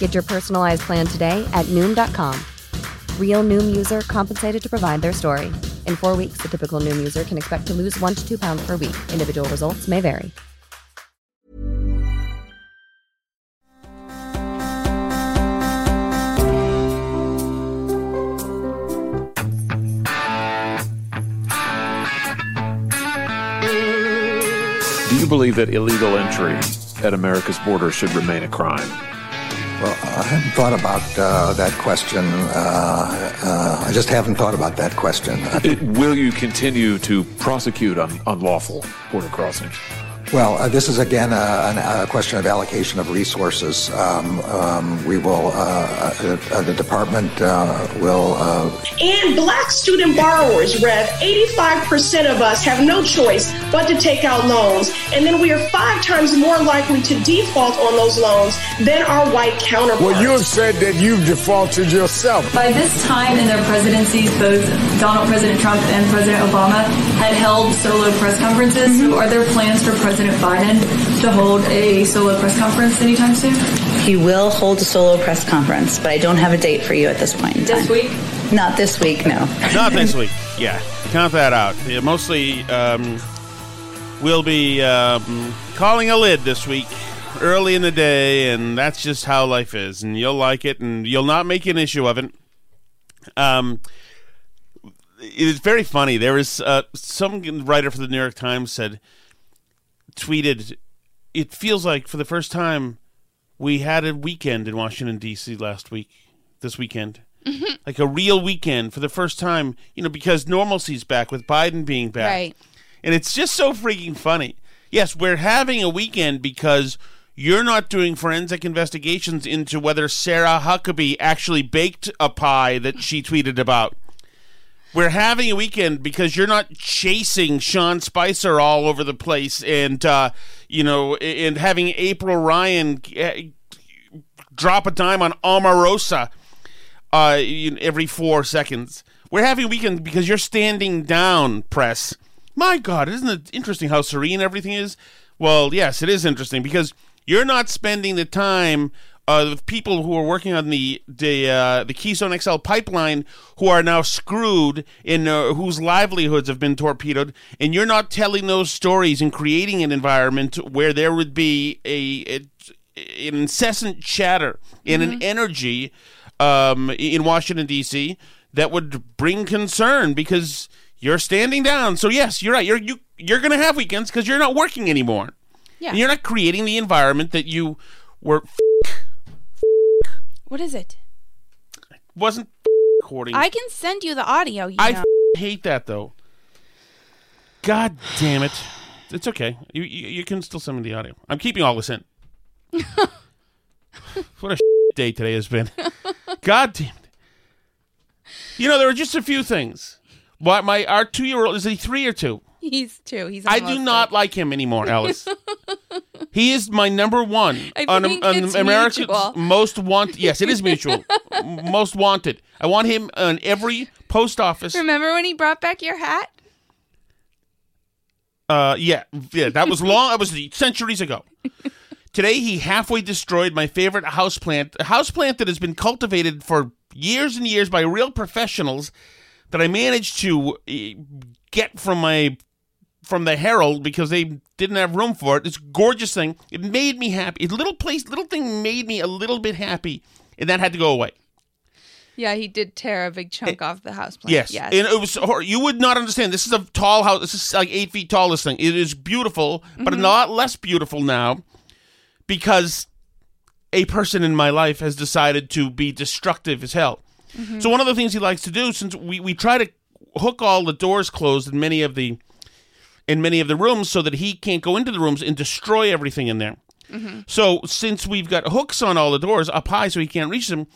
Get your personalized plan today at Noom.com. Real Noom user compensated to provide their story. In four weeks, the typical Noom user can expect to lose one to two pounds per week. Individual results may vary. Do you believe that illegal entry at America's border should remain a crime? Well, I haven't thought about uh, that question. Uh, uh, I just haven't thought about that question. It- will you continue to prosecute un- unlawful border crossings? Well, uh, this is again a, an- a question of allocation of resources. Um, um, we will, uh, uh, uh, the department uh, will. Uh, And black student borrowers, Rev, 85% of us have no choice but to take out loans. And then we are five times more likely to default on those loans than our white counterparts. Well, you have said that you've defaulted yourself. By this time in their presidencies, both Donald President Trump and President Obama had held solo press conferences. So are there plans for President Biden to hold a solo press conference anytime soon? He will hold a solo press conference, but I don't have a date for you at this point in time. This week? Not this week, no. Not this week. Yeah, count that out. Yeah, mostly, um, we'll be um, calling a lid this week, early in the day, and that's just how life is. And you'll like it, and you'll not make an issue of it. Um, it's very funny. There was uh, some writer for the New York Times said, tweeted, "It feels like for the first time we had a weekend in Washington D.C. last week, this weekend." Mm-hmm. like a real weekend for the first time, you know, because normalcy's back with Biden being back. Right. And it's just so freaking funny. Yes, we're having a weekend because you're not doing forensic investigations into whether Sarah Huckabee actually baked a pie that she tweeted about. We're having a weekend because you're not chasing Sean Spicer all over the place and, uh, you know, and having April Ryan uh, drop a dime on Omarosa uh, every four seconds. We're having a weekend because you're standing down, press. My God, isn't it interesting how serene everything is? Well, yes, it is interesting because you're not spending the time uh, with people who are working on the the uh, the Keystone XL pipeline who are now screwed in uh, whose livelihoods have been torpedoed, and you're not telling those stories and creating an environment where there would be a, a an incessant chatter and an energy um, in Washington D.C. that would bring concern because you're standing down. So yes, you're right. You're you you're going to have weekends because you're not working anymore. Yeah. And you're not creating the environment that you were What is it? wasn't recording. I can send you the audio. You I know. hate that though. God damn it! It's okay. You, you you can still send me the audio. I'm keeping all this in. what a day today has been. God damn it! You know there are just a few things. What my our two year old is he three or two? He's two. He's. I do not like him anymore, Alice. He is my number one I on, think on it's America's mutual. most wanted. Yes, it is mutual. Most wanted. I want him on every post office. Remember when he brought back your hat? Uh, yeah, yeah, that was long. That was centuries ago. Today, he halfway destroyed my favorite houseplant, a houseplant that has been cultivated for years and years by real professionals that I managed to eh, get from my from the Herald because they didn't have room for it. This gorgeous thing. It made me happy. A little place, little thing made me a little bit happy, and that had to go away. Yeah, he did tear a big chunk off the house plant. Yes. Yes. And it was you would not understand. This is a tall house. This is like eight feet tall. This thing. It is beautiful, but a Mhm. lot less beautiful now because a person in my life has decided to be destructive as hell. Mhm. So one of the things he likes to do, since we, we try to hook all the doors closed in many of the in many of the rooms so that he can't go into the rooms and destroy everything in there. Mhm. So since we've got hooks on all the doors up high so he can't reach them,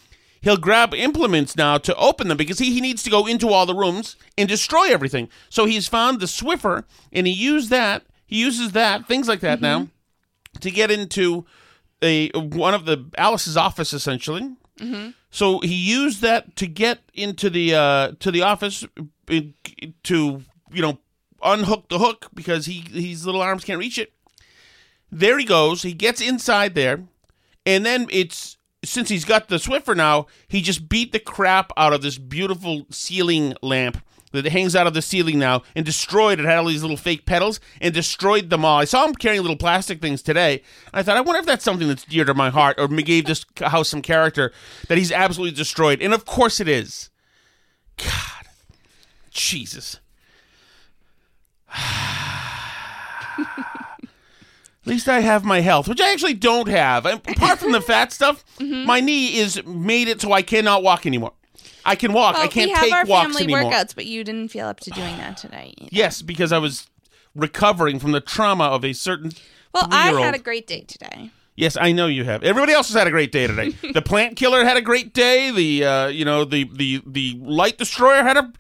he'll grab implements now to open them because he, he needs to go into all the rooms and destroy everything. So he's found the Swiffer and he used that. He uses that things like that now to get into a one of the Alice's office essentially. Mm-hmm. So he used that to get into the uh, to the office uh, to you know unhook the hook because he his little arms can't reach it. There he goes. He gets inside there, and then it's since he's got the Swiffer now, he just beat the crap out of this beautiful ceiling lamp that hangs out of the ceiling now and destroyed it. Had all these little fake pedals and destroyed them all. I saw him carrying little plastic things today. I thought, I wonder if that's something that's dear to my heart or gave this house some character that he's absolutely destroyed. And of course it is. God. Jesus. At least I have my health, which I actually don't have. Apart from the fat stuff, Mm-hmm. my knee is made it so I cannot walk anymore. I can walk. Well, I can't take walks anymore. we have our family anymore. workouts, but you didn't feel up to doing that today. Yes, because I was recovering from the trauma of a certain. Well, I had a great day today. Yes, I know you have. Everybody else has had a great day today. the plant killer had a great day. The uh, you know the the the light destroyer had a,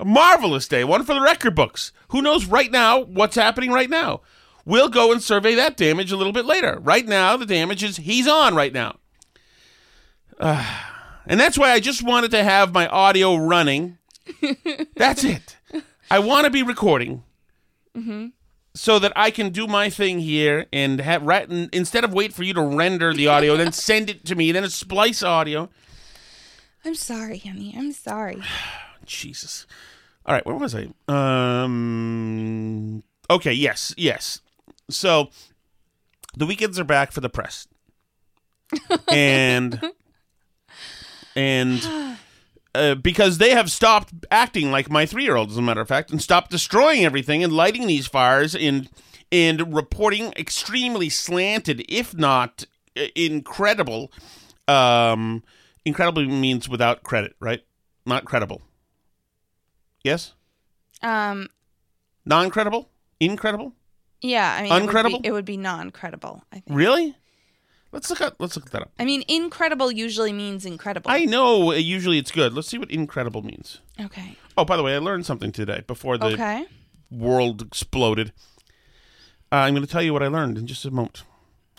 a marvelous day. One for the record books. Who knows right now what's happening right now? We'll go and survey that damage a little bit later. Right now, the damage is he's on right now. Uh, and that's why I just wanted to have my audio running. That's it. I want to be recording Mm-hmm. so that I can do my thing here and have right and instead of wait for you to render the audio, then send it to me, then a splice audio. I'm sorry, honey. I'm sorry. Jesus. All right, where was I? Um. Okay. Yes. Yes. So the weekends are back for the press, and and uh, because they have stopped acting like my three-year-old, as a matter of fact, and stopped destroying everything and lighting these fires and and reporting extremely slanted, if not uh, incredible. Um, incredible means without credit, right? Not credible. Yes. Um. Non-credible. Incredible. Yeah. I mean, it would be- Uncredible? It would be, non-credible. I think. Really? Let's look at let's look that up. I mean, incredible usually means incredible. I know uh, usually it's good. Let's see what incredible means. Okay. Oh, by the way, I learned something today before the Okay. world exploded. Uh, I'm going to tell you what I learned in just a moment.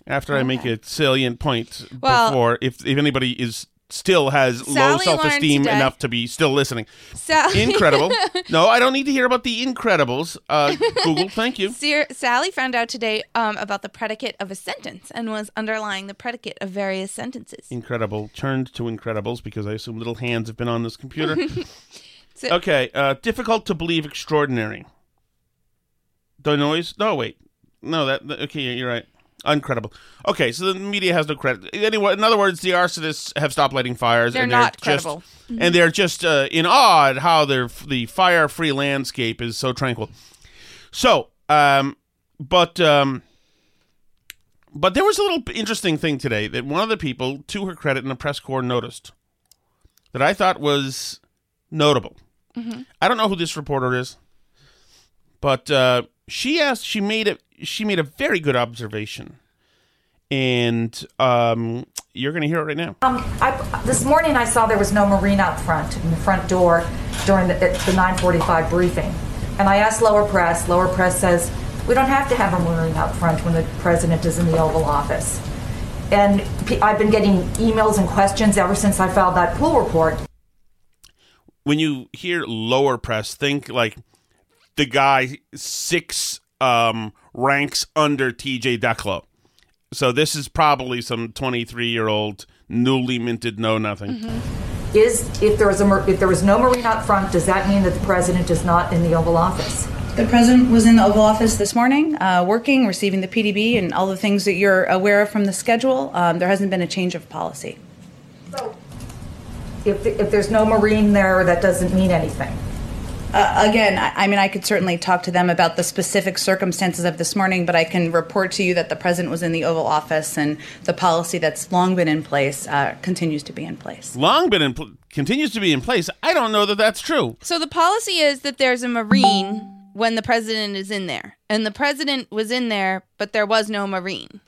After I make a salient point Well- before, if if anybody is still has low self esteem enough to be still listening, Sally- incredible. no, I don't need to hear about the Incredibles. Uh, Google, thank you. Sear- Sally found out today um, about the predicate of a sentence and was underlying the predicate of various sentences. Incredible turned to Incredibles because I assume little hands have been on this computer. So- okay, uh, difficult to believe, extraordinary. The noise? No, wait, no, that that- okay, you're right. Uncredible. Okay, so the media has no credit. Anyway, in other words, the arsonists have stopped lighting fires. They're and not they're just, credible. And they're just uh, in awe at how their the fire-free landscape is so tranquil. So, um, but um, but there was a little interesting thing today that one of the people, to her credit, in the press corps noticed that I thought was notable. Mhm. I don't know who this reporter is, but uh, she asked. She made a she made a very good observation, and um, you're going to hear it right now. Um, I, this morning I saw there was no marine out front in the front door during the, the 9:45 briefing, and I asked lower press. Lower press says, We don't have to have a Marine out front when the president is in the Oval Office. And I've been getting emails and questions ever since I filed that pool report. when you hear lower press, think like the guy six um, ranks under TJ Ducklo. So this is probably some 23 year old newly minted know nothing. Is if there was a if there was no Marine out front, does that mean that the president is not in the Oval Office? The president was in the Oval Office this morning, uh, working, receiving the PDB, and all the things that you're aware of from the schedule. Um, there hasn't been a change of policy. If if there's no Marine there, that doesn't mean anything. Uh, again, I, I mean, I could certainly talk to them about the specific circumstances of this morning, but I can report to you that the president was in the Oval Office and the policy that's long been in place uh, continues to be in place. Long been in pl- continues to be in place. I don't know that that's true. So the policy is that there's a Marine when the president is in there. And the president was in there, but there was no Marine.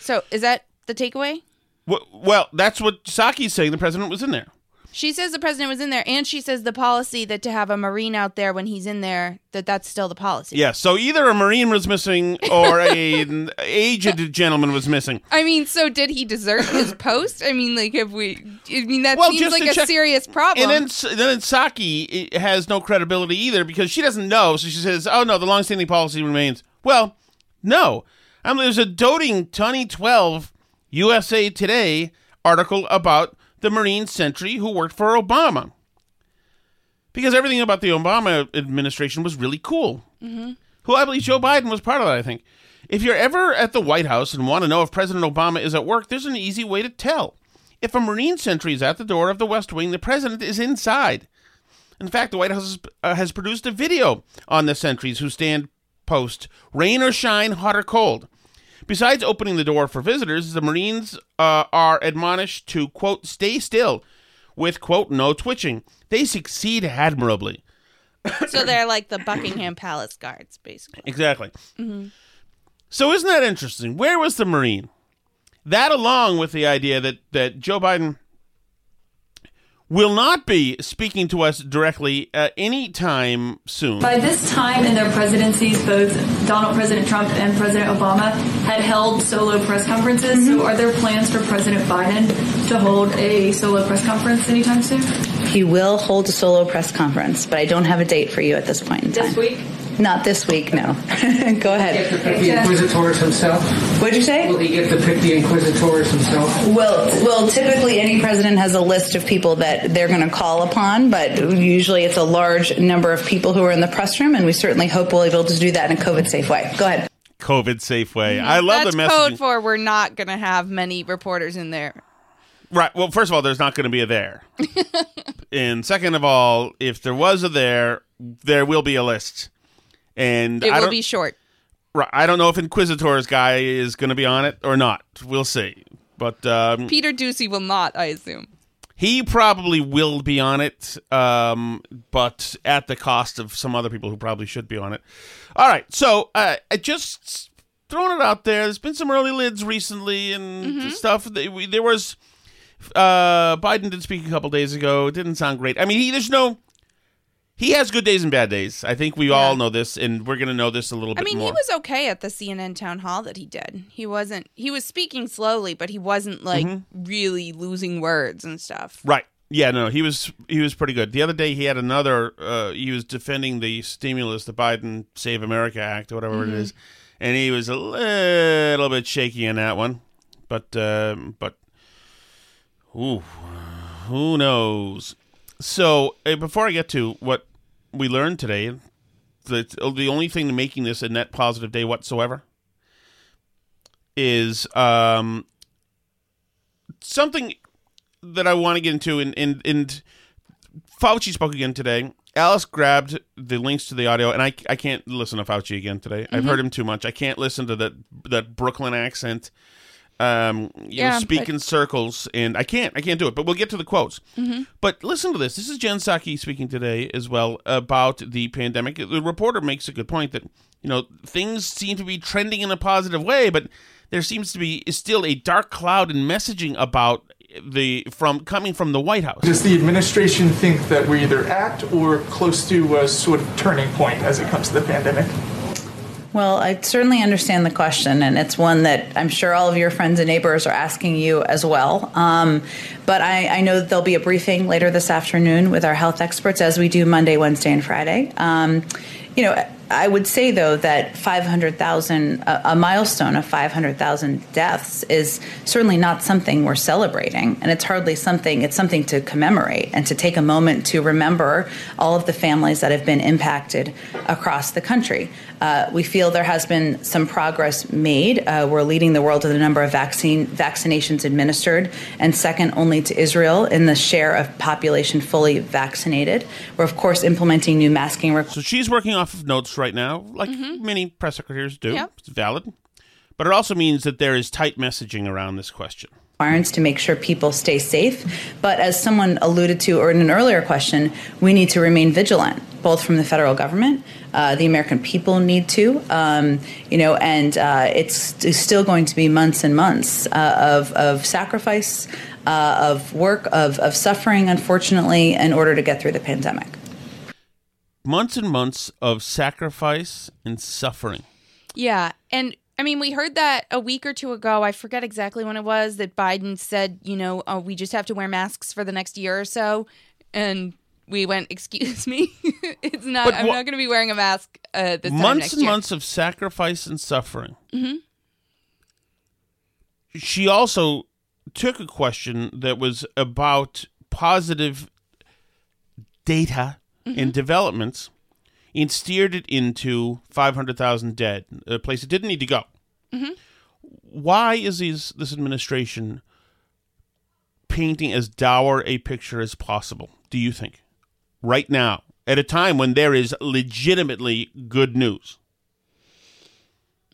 So is that the takeaway? W- well, that's what Psaki's saying. The president was in there. She says the president was in there, and she says the policy that to have a Marine out there when he's in there, that that's still the policy. Yeah. So either a marine was missing or a, an aged gentleman was missing. I mean, so did he desert his post? I mean, like, if we, I mean, that Well, seems just like to a check- serious problem. And then, then Psaki i- has no credibility either because she doesn't know. So she says, "Oh no, the longstanding policy remains." Well, no. I mean, there's a doting 2012 USA Today article about the Marine sentry who worked for Obama because everything about the Obama administration was really cool. Mhm. Who I believe Joe Biden was part of that. I think. If you're ever at the White House and want to know if President Obama is at work, there's an easy way to tell. If a Marine sentry is at the door of the West Wing, the president is inside. In fact, the White House uh, has produced a video on the sentries who stand post, rain or shine, hot or cold. Besides opening the door for visitors, the Marines uh, are admonished to, quote, stay still with, quote, no twitching. They succeed admirably. so they're like the Buckingham Palace guards, basically. Exactly. hmm So isn't that interesting? Where was the Marine? That along with the idea that, that Joe Biden will not be speaking to us directly uh, anytime soon. By this time in their presidencies, both Donald President Trump and President Obama had held solo press conferences. So, are there plans for President Biden to hold a solo press conference anytime soon? He will hold a solo press conference, but I don't have a date for you at this point in time. This week? Not this week, no. Go ahead. The Inquisitors himself? What'd you say? Will he get to pick the Inquisitors himself? Well, well, typically any president has a list of people that they're going to call upon, but usually it's a large number of people who are in the press room, and we certainly hope we'll be able to do that in a COVID safe way. Go ahead. COVID safe way. Mm-hmm. I love That's the messaging. code for we're not going to have many reporters in there. Right. Well, first of all, there's not going to be a there. and second of all, if there was a there, there will be a list. And It I will be short. Right. I don't know if Inquisitor's guy is going to be on it or not. We'll see. But um, Peter Doocy will not, I assume. he probably will be on it, um, but at the cost of some other people who probably should be on it. All right. So uh, I just throwing it out there. There's been some early lids recently and stuff. There we- there was uh, Biden did speak a couple days ago. It didn't sound great. I mean, he, there's no. He has good days and bad days. I think we all know this, and we're going to know this a little I bit I mean, more. he was okay at the CNN town hall that he did. He wasn't, he was speaking slowly, but he wasn't like Mm-hmm. really losing words and stuff. Right. Yeah, no, he was he was pretty good. The other day he had another uh he was defending the stimulus, the Biden Save America Act or whatever Mhm. it is. And he was a little bit shaky in that one. But um but ooh, who knows. So, uh, before I get to what we learned today, the the only thing making this a net positive day whatsoever is um something that I want to get into, and and and Fauci spoke again today. Alice grabbed the links to the audio, and I, I can't listen to Fauci again today. I've Mhm. heard him too much. I can't listen to that that Brooklyn accent. Um, you know, speak but- in circles, and I can't I can't do it. But we'll get to the quotes. Mhm. But listen to this. This is Jen Psaki speaking today as well about the pandemic. The reporter makes a good point that you know things seem to be trending in a positive way, but there seems to be still a dark cloud in messaging about the from coming from the White House. Does the administration think that we're either at or close to a sort of turning point as it comes to the pandemic? Well, I certainly understand the question, and it's one that I'm sure all of your friends and neighbors are asking you as well. Um, but I, I, know that there'll be a briefing later this afternoon with our health experts, as we do Monday, Wednesday, and Friday. Um, you know, I would say though that 500,000, a, a milestone of 500,000 deaths, is certainly not something we're celebrating, and it's hardly something. It's something to commemorate and to take a moment to remember all of the families that have been impacted across the country. Uh, we feel there has been some progress made. Uh, we're leading the world in the number of vaccine vaccinations administered, and second only to Israel in the share of population fully vaccinated. We're of course implementing new masking. Requirements. So she's working off of notes right now, like mm-hmm. many press secretaries do. Yep. It's valid, but it also means that there is tight messaging around this question to make sure people stay safe. But as someone alluded to, or in an earlier question, we need to remain vigilant, both from the federal government, uh, the American people need to, um, you know, and uh, it's, it's, still going to be months and months uh, of, of sacrifice, uh, of work, of, of suffering, unfortunately, in order to get through the pandemic. Months and months of sacrifice and suffering. Yeah, and I mean, we heard that a week or two ago. I forget exactly when it was that Biden said, you know, oh, we just have to wear masks for the next year or so. And we went, excuse me, it's not. But I'm wh- not going to be wearing a mask uh, this months and year. months of sacrifice and suffering. Mm-hmm. She also took a question that was about positive data mm-hmm. and developments and steered it into 500,000 dead, a place it didn't need to go. Mm-hmm. Why is these, this administration painting as dour a picture as possible, do you think? Right now, at a time when there is legitimately good news?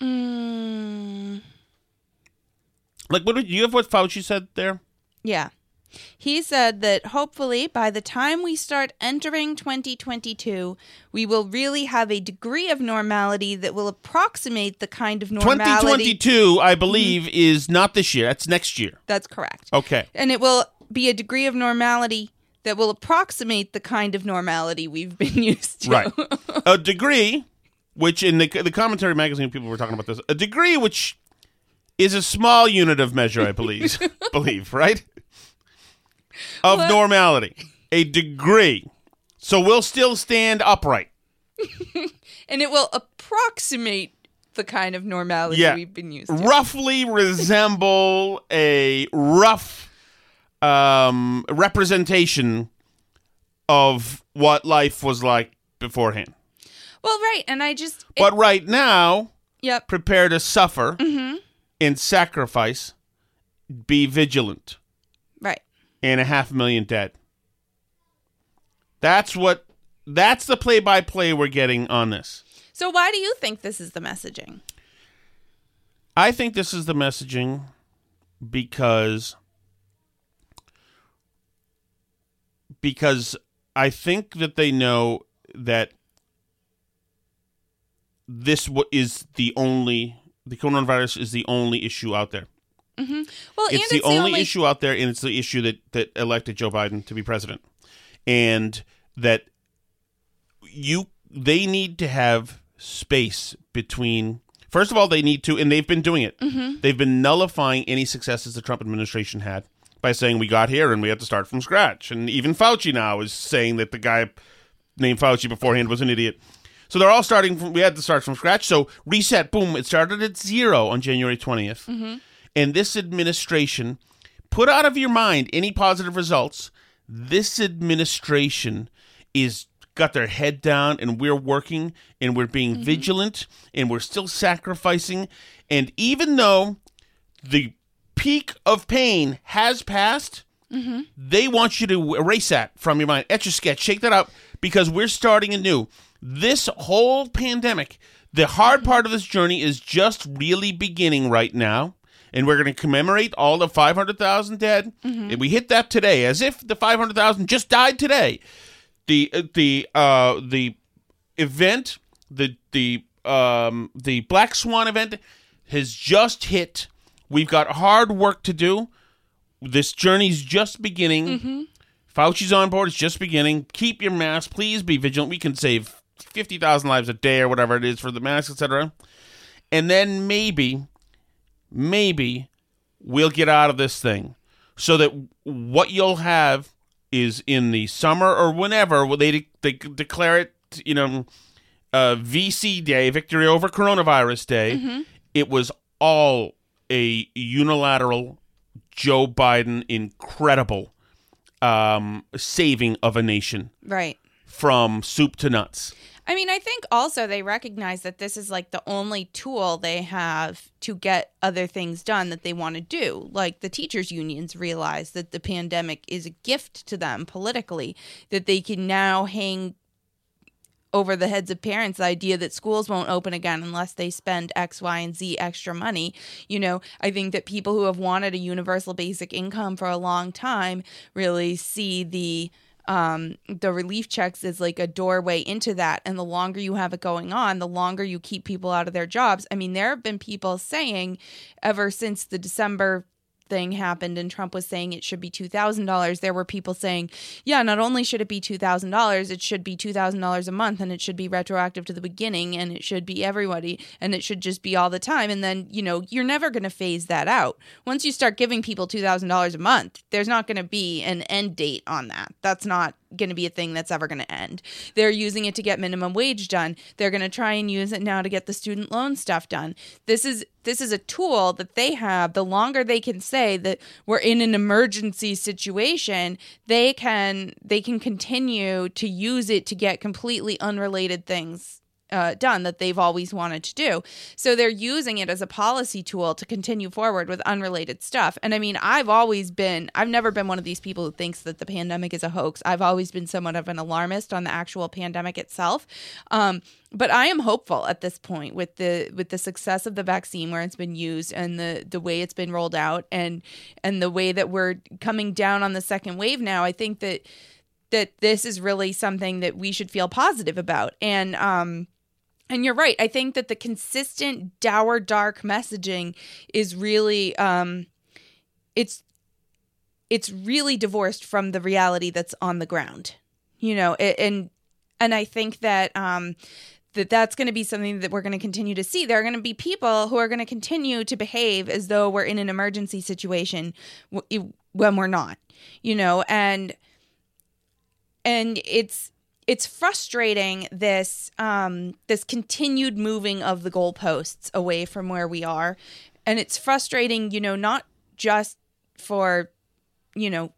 Mm. Like, what did you have what Fauci said there? Yeah. He said that hopefully by the time we start entering 2022, we will really have a degree of normality that will approximate the kind of normality. 2022, I believe, mm-hmm. is not this year. That's next year. That's correct. Okay. And it will be a degree of normality that will approximate the kind of normality we've been used to. Right. a degree, which in the, the commentary magazine, people were talking about this, a degree which is a small unit of measure, I believe, believe, right? Of well, normality, a degree. So we'll still stand upright. and it will approximate the kind of normality yeah. we've been used to. Roughly resemble a rough um, representation of what life was like beforehand. Well, right. And I just. It, but right now, yep. prepare to suffer mm-hmm. in sacrifice, be vigilant and a half million dead. That's what that's the play by play we're getting on this. So why do you think this is the messaging? I think this is the messaging because because I think that they know that this is the only the coronavirus is the only issue out there. Mm-hmm. Well, it's, the, it's only the, only issue out there, and it's the issue that that elected Joe Biden to be president, and that you they need to have space between. First of all, they need to, and they've been doing it. Mm-hmm. They've been nullifying any successes the Trump administration had by saying we got here and we had to start from scratch. And even Fauci now is saying that the guy named Fauci beforehand was an idiot. So they're all starting from, we had to start from scratch. So reset, boom, it started at zero on January 20th. Mm-hmm and this administration put out of your mind any positive results. This administration is got their head down and we're working and we're being mm-hmm. vigilant and we're still sacrificing and even though the peak of pain has passed mm-hmm. they want you to erase that from your mind etch a sketch shake that up because we're starting anew this whole pandemic the hard part of this journey is just really beginning right now and we're going to commemorate all the 500,000 dead. Mm-hmm. And we hit that today, as if the 500,000 just died today. The uh, the uh, the event, the the um, the Black Swan event, has just hit. We've got hard work to do. This journey's just beginning. Mm-hmm. Fauci's on board. It's just beginning. Keep your mask. Please be vigilant. We can save fifty thousand lives a day or whatever it is for the masks, etc. And then maybe, maybe we'll get out of this thing, so that what you'll have is in the summer or whenever they de- they declare it, you know, uh, VC Day, Victory Over Coronavirus Day. Mm-hmm. It was all a unilateral Joe Biden incredible um, saving of a nation Right. from soup to nuts. I mean, I think also they recognize that this is like the only tool they have to get other things done that they want to do. Like the teachers' unions realize that the pandemic is a gift to them politically, that they can now hang over the heads of parents the idea that schools won't open again unless they spend X, Y, and Z extra money. You know, I think that people who have wanted a universal basic income for a long time really see the um, the relief checks is like a doorway into that. And the longer you have it going on, the longer you keep people out of their jobs. I mean, there have been people saying ever since the December thing happened and Trump was saying it should be $2,000, there were people saying, yeah, not only should it be $2,000, it should be $2,000 a month and it should be retroactive to the beginning and it should be everybody and it should just be all the time. And then, you know, you're never going to phase that out. Once you start giving people $2,000 a month, there's not going to be an end date on that. That's not going to be a thing that's ever going to end. They're using it to get minimum wage done. They're going to try and use it now to get the student loan stuff done. This is this is a tool that they have. The longer they can say that we're in an emergency situation, they can they can continue to use it to get completely unrelated things uh, done that they've always wanted to do. So they're using it as a policy tool to continue forward with unrelated stuff. And I mean, I've always been, I've never been one of these people who thinks that the pandemic is a hoax. I've always been somewhat of an alarmist on the actual pandemic itself. Um, but I am hopeful at this point with the with the success of the vaccine where it's been used and the the way it's been rolled out and and the way that we're coming down on the second wave now. I think that that this is really something that we should feel positive about. And um and you're right. I think that the consistent dour dark messaging is really um it's it's really divorced from the reality that's on the ground. You know, and and I think that um that that's going to be something that we're going to continue to see. There are going to be people who are going to continue to behave as though we're in an emergency situation when we're not. You know, and and it's it's frustrating this um, this continued moving of the goalposts away from where we are, and it's frustrating, you know, not just for you know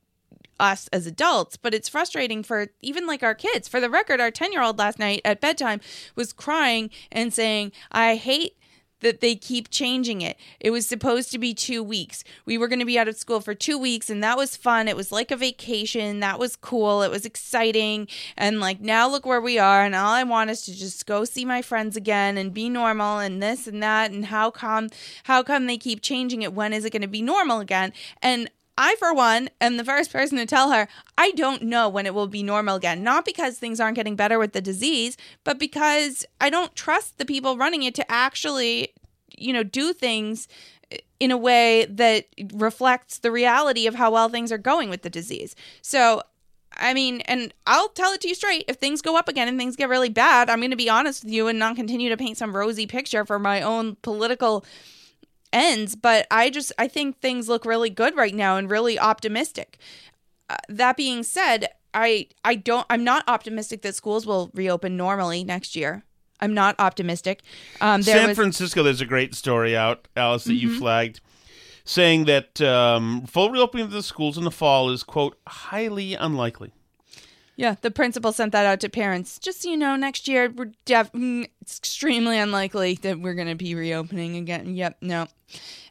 us as adults, but it's frustrating for even like our kids. For the record, our 10 year old last night at bedtime was crying and saying, I hate that they keep changing it. It was supposed to be two weeks. We were going to be out of school for two weeks, and that was fun. It was like a vacation. That was cool. It was exciting. And like now, look where we are. And all I want is to just go see my friends again and be normal and this and that. And how come, how come they keep changing it? When is it going to be normal again? And I, for one, am the first person to tell her I don't know when it will be normal again. Not because things aren't getting better with the disease, but because I don't trust the people running it to actually, you know, do things eh, in a way that reflects the reality of how well things are going with the disease. So, I mean, and I'll tell it to you straight. If things go up again and things get really bad, I'm going to be honest with you and not continue to paint some rosy picture for my own political ends but i just i think things look really good right now and really optimistic. Uh, that being said i i don't i'm not optimistic that schools will reopen normally next year. I'm not optimistic. Um there San was, Francisco, there's a great story out, Alice, that you Mhm. flagged, saying that um, full reopening of the schools in the fall is, quote, highly unlikely. yeah the principal sent that out to parents. Just so you know next year we're def- mm, it's extremely unlikely that we're going to be reopening again. Yep no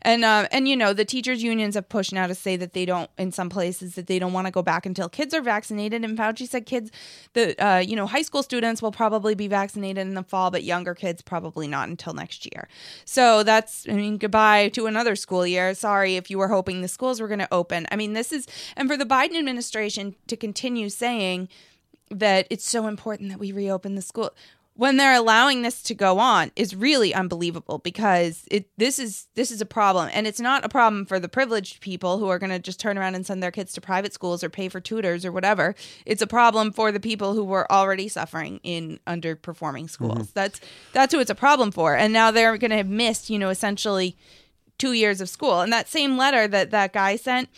and uh, and you know the teachers unions have pushed now to say that they don't in some places that they don't want to go back until kids are vaccinated. And Fauci said kids the uh, you know high school students will probably be vaccinated in the fall but younger kids probably not until next year. So that's I mean goodbye to another school year. Sorry if you were hoping the schools were going to open. I mean this is and for the Biden administration to continue saying that it's so important that we reopen the school when they're allowing this to go on is really unbelievable because it this is this is a problem. And it's not a problem for the privileged people who are going to just turn around and send their kids to private schools or pay for tutors or whatever. It's a problem for the people who were already suffering in underperforming mm-hmm. schools. That's that's who it's a problem for. And now they're going to have missed you know essentially 2 years of school. And that same letter that that guy sent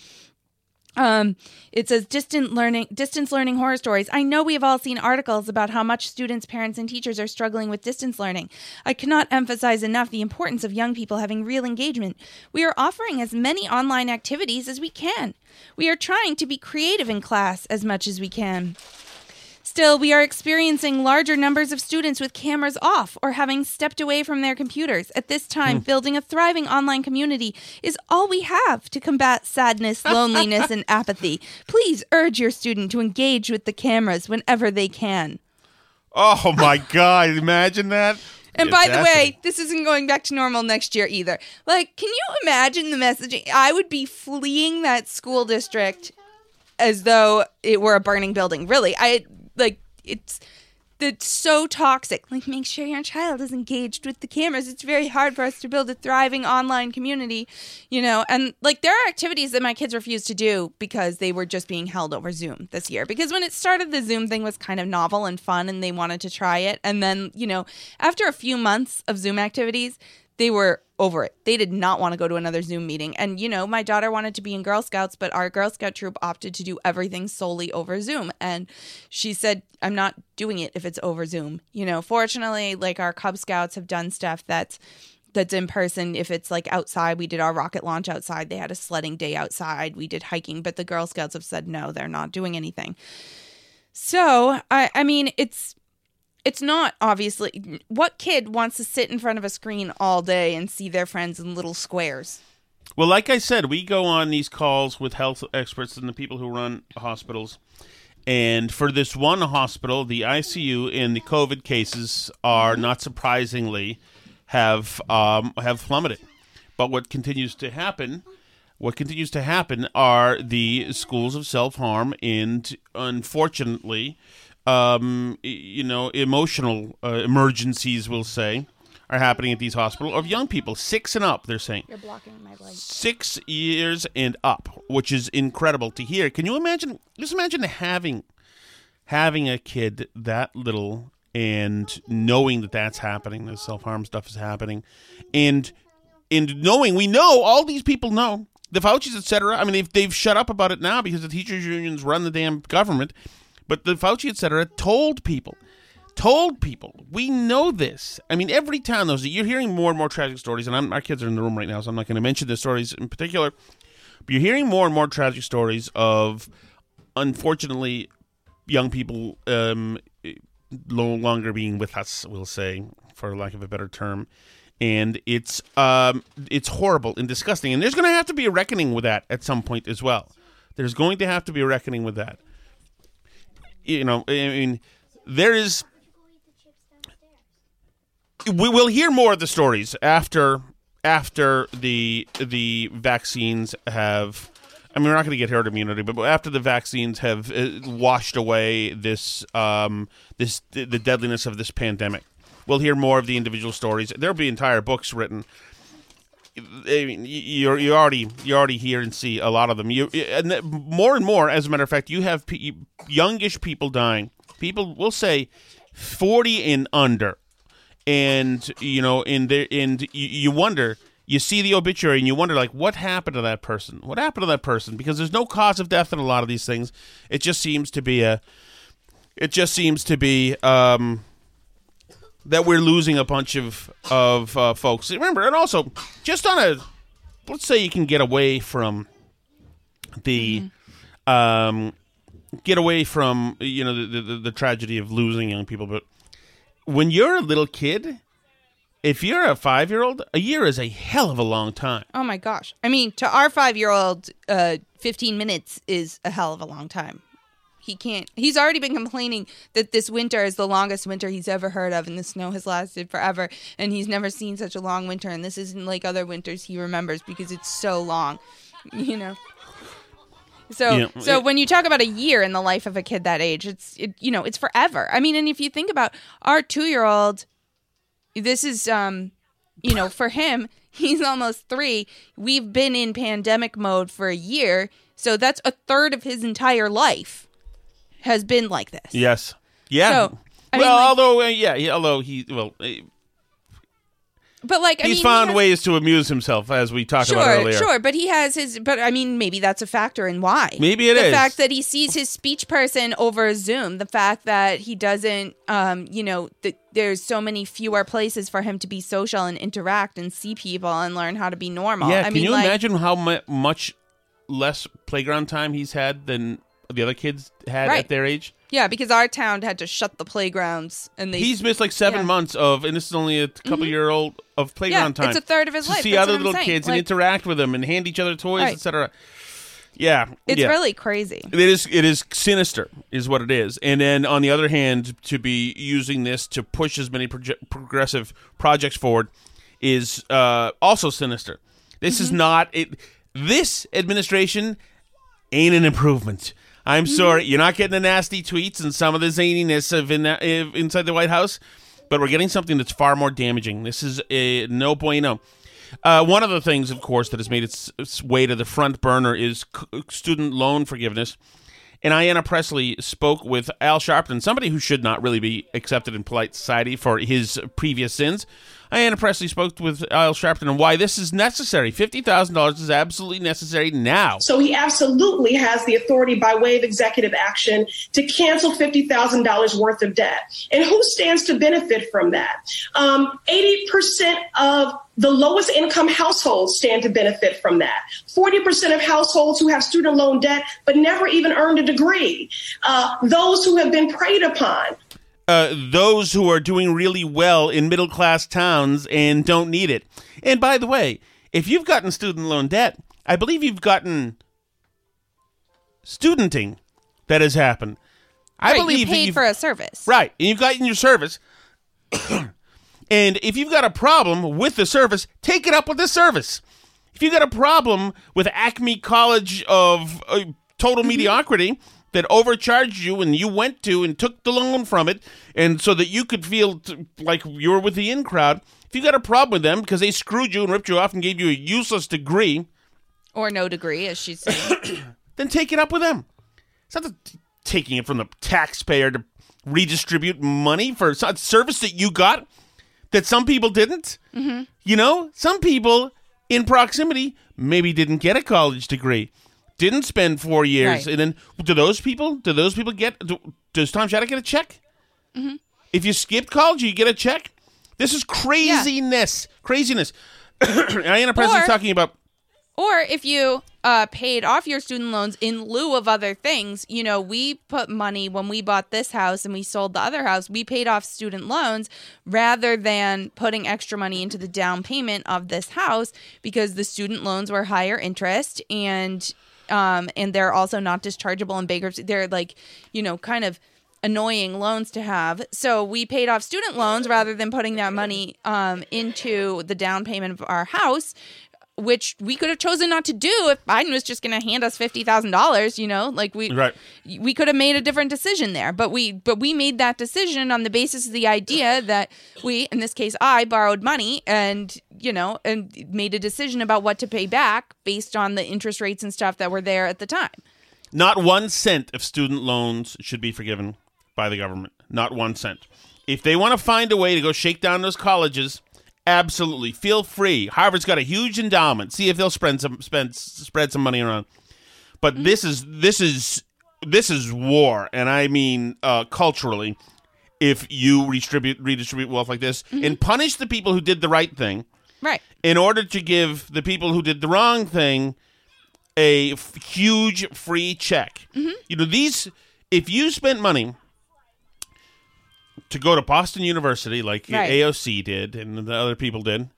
um, it says distant learning, distance learning horror stories. I know we have all seen articles about how much students, parents, and teachers are struggling with distance learning. I cannot emphasize enough the importance of young people having real engagement. We are offering as many online activities as we can. We are trying to be creative in class as much as we can. Still, we are experiencing larger numbers of students with cameras off or having stepped away from their computers. At this time, hmm. building a thriving online community is all we have to combat sadness, loneliness, and apathy. Please urge your student to engage with the cameras whenever they can. Oh my God! Imagine that. And by the way, this isn't going back to normal next year either. Like, can you imagine the messaging? I would be fleeing that school district as though it were a burning building. Really, I like it's it's so toxic. Like, make sure your child is engaged with the cameras. It's very hard for us to build a thriving online community, you know. And like, there are activities that my kids refuse to do because they were just being held over Zoom this year. Because when it started, the Zoom thing was kind of novel and fun, and they wanted to try it. And then, you know, after a few months of Zoom activities, they were over it. They did not want to go to another Zoom meeting. And, you know, my daughter wanted to be in Girl Scouts, but our Girl Scout troop opted to do everything solely over Zoom. And she said, I'm not doing it if it's over Zoom. You know, fortunately, like our Cub Scouts have done stuff that's that's in person if it's like outside we did our rocket launch outside they had a sledding day outside we did hiking but the girl scouts have said no they're not doing anything so i i mean it's it's not obviously what kid wants to sit in front of a screen all day and see their friends in little squares Well, like I said, we go on these calls with health experts and the people who run hospitals. And for this one hospital, the ICU and the COVID cases are not surprisingly have um, have plummeted. But what continues to happen, what continues to happen, are the schools of self harm and unfortunately, um, you know, emotional uh, emergencies, we'll say, are happening at these hospitals of young people, six and up. They're saying you're blocking my leg six years and up, which is incredible to hear. Can you imagine? Just imagine having having a kid that little and knowing that that's happening, the self harm stuff is happening, and and knowing we know all these people know the Fauci's, etc. I mean, they've they've shut up about it now because the teachers unions run the damn government, but the Fauci, etc. told people told people we know this. I mean every town knows it you're hearing more and more tragic stories and I'm, our kids are in the room right now so i'm not going to mention the stories in particular. But you're hearing more and more tragic stories of unfortunately young people um, no longer being with us we'll say for lack of a better term. And it's um, it's horrible and disgusting. And there's going to have to be a reckoning with that at some point as well. There's going to have to be a reckoning with that you know i mean there is we will hear more of the stories after after the the vaccines have I mean, we're not going to get herd immunity, but after the vaccines have uh, washed away this um, this the deadliness of this pandemic, we'll hear more of the individual stories. There'll be entire books written. I mean, you you already you already hear and see a lot of them. You and more and more, as a matter of fact, you have pe- youngish people dying. People will say forty and under, and you know, in there, and you, you wonder. You see the obituary and you wonder, like, what happened to that person? What happened to that person? Because there's no cause of death in a lot of these things. It just seems to be a. It just seems to be um, that we're losing a bunch of of uh, folks. Remember, and also just on a let's say you can get away from the um, get away from you know the, the the tragedy of losing young people, but when you're a little kid, if you're a five year old, a year is a hell of a long time. Oh my gosh. I mean, to our five year old, uh, 15 minutes is a hell of a long time. He can't, he's already been complaining that this winter is the longest winter he's ever heard of, and the snow has lasted forever, and he's never seen such a long winter, and this isn't like other winters he remembers because it's so long, you know? So, Yeah. so when you talk about a year in the life of a kid that age, it's it, you know it's forever. I mean, and if you think about our two year old, this is um, you know, for him, he's almost three. We've been in pandemic mode for a year, so that's a third of his entire life has been like this. Yes. Yeah. So, I mean, well, like- although uh, yeah, he, although he well, uh, But like, I he's mean, he found has- ways to amuse himself, as we talked about Sure, earlier. sure, but he has his. But I mean, maybe that's a factor in why. Maybe it the is. fact that he sees his speech person over Zoom. The fact that he doesn't, um, you know, that there's so many fewer places for him to be social and interact and see people and learn how to be normal. Yeah. I can mean, you like, imagine how mu- much less playground time he's had than the other kids had Right. at their age? Yeah, because our town had to shut the playgrounds and they. He's missed like seven Yeah. months of, and this is only a couple year old of playground Yeah, time. it's a third of his to life. See That's other what I'm little saying. kids and Like- interact with them and hand each other toys, Right. etc. Yeah, It's yeah. really crazy. It is. It is sinister, is what it is. And then on the other hand, to be using this to push as many proje- progressive projects forward is uh, also sinister. This Mm-hmm. is not it. This administration ain't an improvement. I'm sorry, you're not getting the nasty tweets and some of the zaniness of in of inside the White House, but we're getting something that's far more damaging. This is a no bueno. Uh, one of the things, of course, that has made its, its way to the front burner is c- student loan forgiveness. And Ayanna Presley spoke with Al Sharpton, somebody who should not really be accepted in polite society for his previous sins. Ayanna Presley spoke with Al Sharpton on why this is necessary. $50,000 is absolutely necessary now. So he absolutely has the authority by way of executive action to cancel $50,000 worth of debt. And who stands to benefit from that? Um, 80% of the lowest income households stand to benefit from that. 40% of households who have student loan debt but never even earned a degree. Uh, those who have been preyed upon. Uh, those who are doing really well in middle class towns and don't need it. And by the way, if you've gotten student loan debt, I believe you've gotten studenting that has happened. I Right, believe you paid for a service. Right. And you've gotten your service. and if you've got a problem with the service, take it up with the service. If you've got a problem with Acme College of uh, total mediocrity that overcharged you and you went to and took the loan from it, and so that you could feel t- like you were with the in crowd, if you got a problem with them because they screwed you and ripped you off and gave you a useless degree, Or no degree, as she's saying. then take it up with them. It's not the, taking it from the taxpayer to redistribute money for a service that you got that some people didn't. Mhm. You know, some people in proximity maybe didn't get a college degree, didn't spend four years, Right. and then do those people? Do those people get? Do, does Tom Shattuck get a check? Mhm. If you skipped college, you get a check. This is craziness, craziness. Ayanna Presley's talking about Or if you uh, paid off your student loans in lieu of other things, you know, we put money when we bought this house and we sold the other house, we paid off student loans rather than putting extra money into the down payment of this house because the student loans were higher interest and um and they're also not dischargeable in bankruptcy. They're like, you know, kind of annoying loans to have. So we paid off student loans rather than putting that money um, into the down payment of our house, which we could have chosen not to do if Biden was just going to hand us fifty thousand dollars. You know, like we Right. we could have made a different decision there. But we but we made that decision on the basis of the idea that we, in this case, I borrowed money and you know and made a decision about what to pay back based on the interest rates and stuff that were there at the time. Not one cent of student loans should be forgiven by the government. Not one cent. If they want to find a way to go shake down those colleges, absolutely feel free. Harvard's got a huge endowment. See if they'll spend some spend spread some money around. But mm-hmm. this is this is this is war, and I mean uh, culturally. If you redistribute redistribute wealth like this mm-hmm. and punish the people who did the right thing, Right. in order to give the people who did the wrong thing a f- huge free check. Mm-hmm. You know, these, if you spent money to go to Boston University, like Right. AOC did and the other people did,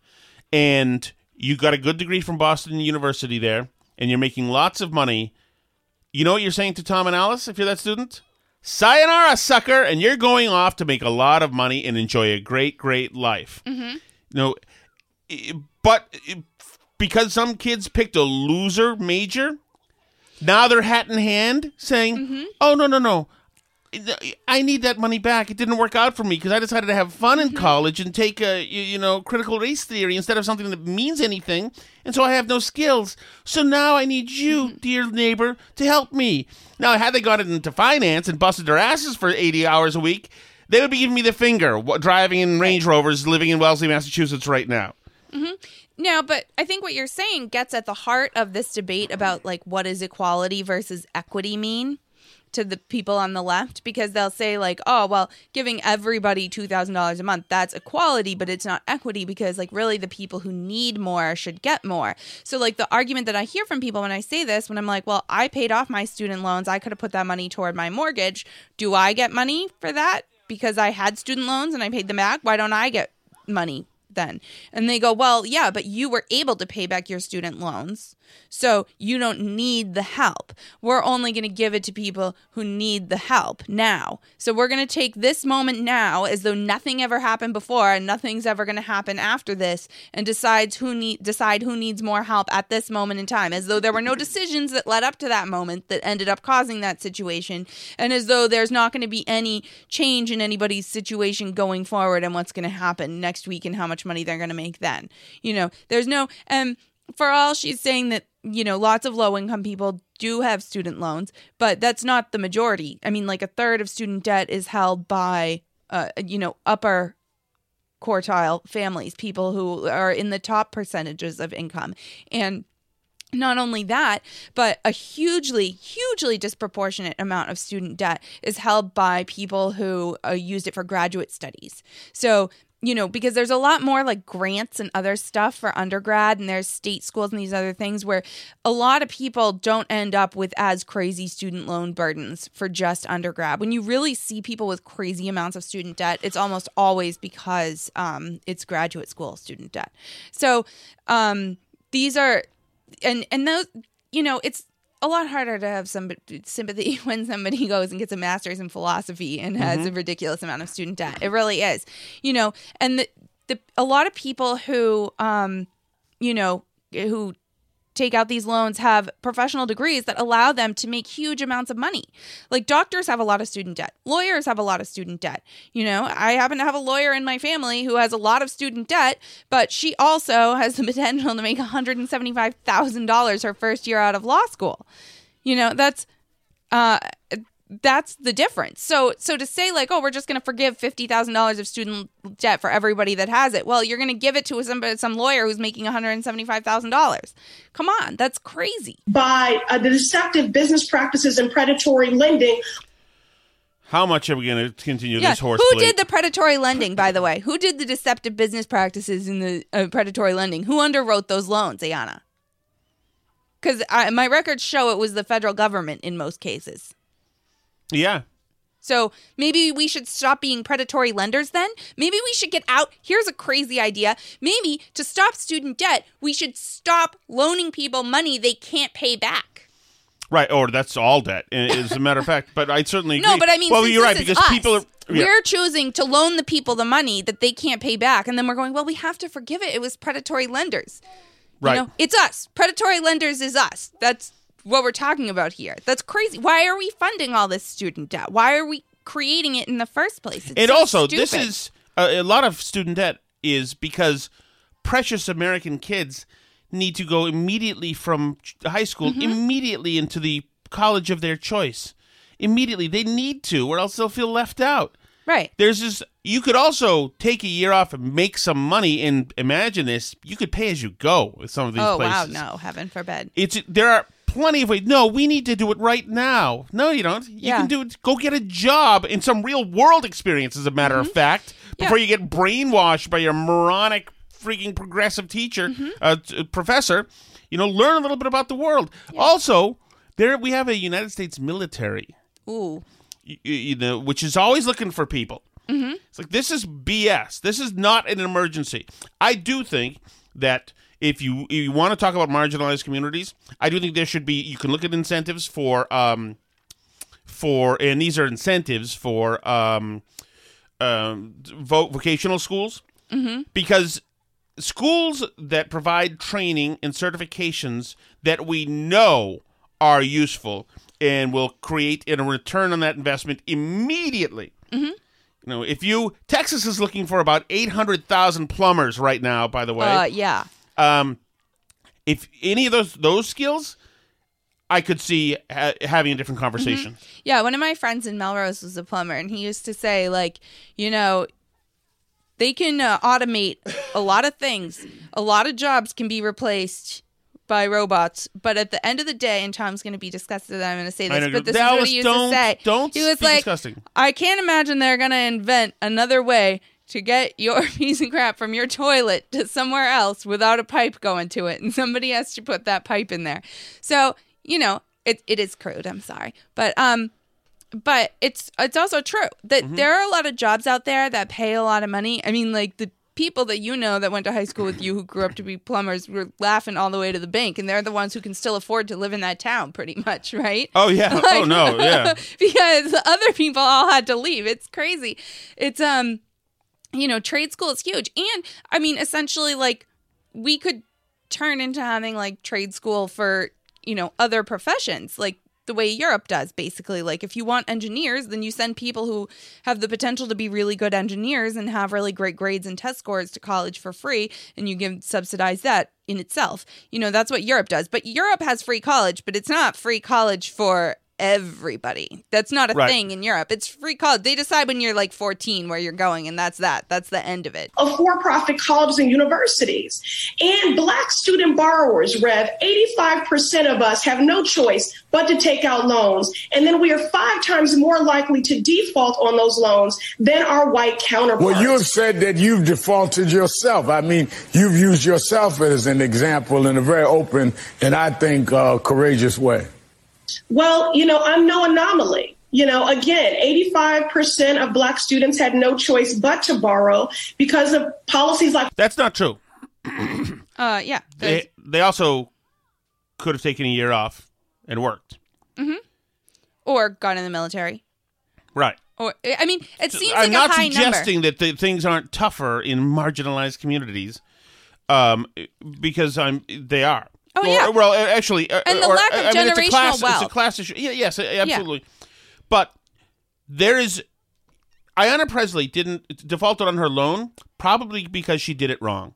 and you got a good degree from Boston University there, and you're making lots of money, you know what you're saying to Tom and Alice if you're that student? Sayonara, sucker, and you're going off to make a lot of money and enjoy a great, great life. Mm-hmm. Know, but because some kids picked a loser major, Now they're hat in hand saying, Mm-hmm. "Oh no, no, no, I need that money back. It didn't work out for me because I decided to have fun in Mm-hmm. college and take a you, you know critical race theory instead of something that means anything, and so I have no skills. So now I need you, Mm-hmm. dear neighbor, to help me. Now, had they got into finance and busted their asses for eighty hours a week, they would be giving me the finger, driving in Range Rovers, living in Wellesley, Massachusetts, right now. Mm-hmm. No, but I think what you're saying gets at the heart of this debate about like what does equality versus equity mean to the people on the left because they'll say like, "Oh, well, giving everybody $2,000 a month, that's equality, but it's not equity because like really the people who need more should get more." So like the argument that I hear from people when I say this when I'm like, "Well, I paid off my student loans, I could have put that money toward my mortgage. Do I get money for that because I had student loans and I paid them back? Why don't I get money then. And they go, well, yeah, but you were able to pay back your student loans. So you don't need the help. We're only going to give it to people who need the help now. So we're going to take this moment now as though nothing ever happened before and nothing's ever going to happen after this and decides who need decide who needs more help at this moment in time as though there were no decisions that led up to that moment that ended up causing that situation and as though there's not going to be any change in anybody's situation going forward and what's going to happen next week and how much money they're going to make then. You know, there's no um for all she's saying that you know lots of low income people do have student loans but that's not the majority i mean like a third of student debt is held by uh, you know upper quartile families people who are in the top percentages of income and not only that, but a hugely, hugely disproportionate amount of student debt is held by people who uh, used it for graduate studies. So, you know, because there's a lot more like grants and other stuff for undergrad, and there's state schools and these other things where a lot of people don't end up with as crazy student loan burdens for just undergrad. When you really see people with crazy amounts of student debt, it's almost always because um, it's graduate school student debt. So, um, these are and and those you know it's a lot harder to have some sympathy when somebody goes and gets a master's in philosophy and has Mhm. a ridiculous amount of student debt it really is you know and the, the a lot of people who um you know who take out these loans have professional degrees that allow them to make huge amounts of money. Like doctors have a lot of student debt. Lawyers have a lot of student debt. You know, I happen to have a lawyer in my family who has a lot of student debt, but she also has the potential to make $175,000 her first year out of law school. You know, that's uh that's the difference. So so to say like, oh, we're just going to forgive fifty thousand dollars of student debt for everybody that has it. Well, you're going to give it to some some lawyer who's making one hundred seventy five thousand dollars. Come on, that's crazy. by uh, the deceptive business practices and predatory lending How much are we going to continue Yeah, this horse? who did the predatory lending? By the way, who did the deceptive business practices in the uh, predatory lending? Who underwrote those loans, Ayanna? Because my records show it was the federal government in most cases. Yeah. So maybe we should stop being predatory lenders then? Maybe we should get out. Here's a crazy idea. Maybe to stop student debt, we should stop loaning people money they can't pay back. Right, or that's all debt, as a matter of fact. But I certainly agree. No, but I mean, well, you're right because us, people are. yeah. We're choosing to loan the people the money that they can't pay back, and then we're going, well, we have to forgive it. It was predatory lenders. You Right. know, it's us. Predatory lenders is us. That's what we're talking about here. That's crazy. Why are we funding all this student debt? Why are we creating it in the first place? It's and so also, this is a, a lot of student debt is because precious American kids need to go immediately from high school Mm-hmm. immediately into the college of their choice. Immediately, they need to, or else they'll feel left out. Right. There's this. You could also take a year off and make some money. And imagine this: you could pay as you go with some of these oh places. wow, no, heaven forbid. It's there are plenty of ways. No, we need to do it right now. No, you don't. You Yeah. can do it. Go get a job in some real world experience. As a matter Mm-hmm. of fact, before you get brainwashed by your moronic, freaking progressive teacher, Mm-hmm. uh, t- professor. You know, learn a little bit about the world. Also, there we have a United States military. Ooh. y- y- You know, which is always looking for people. Mm-hmm. It's like this is BS. This is not an emergency. I do think that if you if you want to talk about marginalized communities, I do think there should be. You can look at incentives for um for and these are incentives for um um vo- vocational schools Mm-hmm. because schools that provide training and certifications that we know are useful and will create a return on that investment immediately. Mhm. You know, if you Texas is looking for about eight hundred thousand plumbers right now. By the way, Uh, yeah. Um, if any of those those skills, I could see ha- having a different conversation. Yeah, one of my friends in Melrose was a plumber, and he used to say, like, you know, they can uh, automate a lot of things. A lot of jobs can be replaced by robots, but at the end of the day, and Tom's going to be disgusted that I'm going to say this, know, but this is what he used don't- to say. don't he was like, disgusting. I can't imagine they're going to invent another way to get your piece of crap from your toilet to somewhere else without a pipe going to it, and somebody has to put that pipe in there. So you know, it it is crude. I'm sorry, but um, but it's it's also true that Mm-hmm. there are a lot of jobs out there that pay a lot of money. I mean, like the people that you know that went to high school with you who grew up to be plumbers were laughing all the way to the bank, and they're the ones who can still afford to live in that town, pretty much, right? Oh, yeah. Oh, no, yeah. because other people all had to leave. It's crazy. It's um, you know, trade school is huge, and I mean, essentially, like we could turn into having like trade school for you know other professions, like the way Europe does, basically. Like if you want engineers, then you send people who have the potential to be really good engineers and have really great grades and test scores to college for free, and you give subsidize that in itself. You know, that's what Europe does. But Europe has free college, but it's not free college for everybody. That's not a Right. thing in Europe. It's free college. They decide when you're like 14 where you're going, and that's that. That's the end of it. of for-profit colleges and universities. And black student borrowers, Rev, 85% of us have no choice but to take out loans. And then we are five times more likely to default on those loans than our white counterparts. Well, you have said that you've defaulted yourself. I mean, you've used yourself as an example in a very open and I think uh, courageous way. Well, you know, I'm no anomaly. You know, again, 85% of black students had no choice but to borrow because of policies like That's not true. Uh, yeah. They they also could have taken a year off and worked. hmm Or gone in the military. Right. Or I mean, it seems I'm like not a high suggesting number. that the, things aren't tougher in marginalized communities, um, because I'm they are. Oh, Or- yeah. Well, actually, uh, And the or- lack of I mean, it's a generational class, It's a class issue. Yeah, yes, absolutely. But there is. Ayanna Presley didn't defaulted on her loan probably because she did it wrong.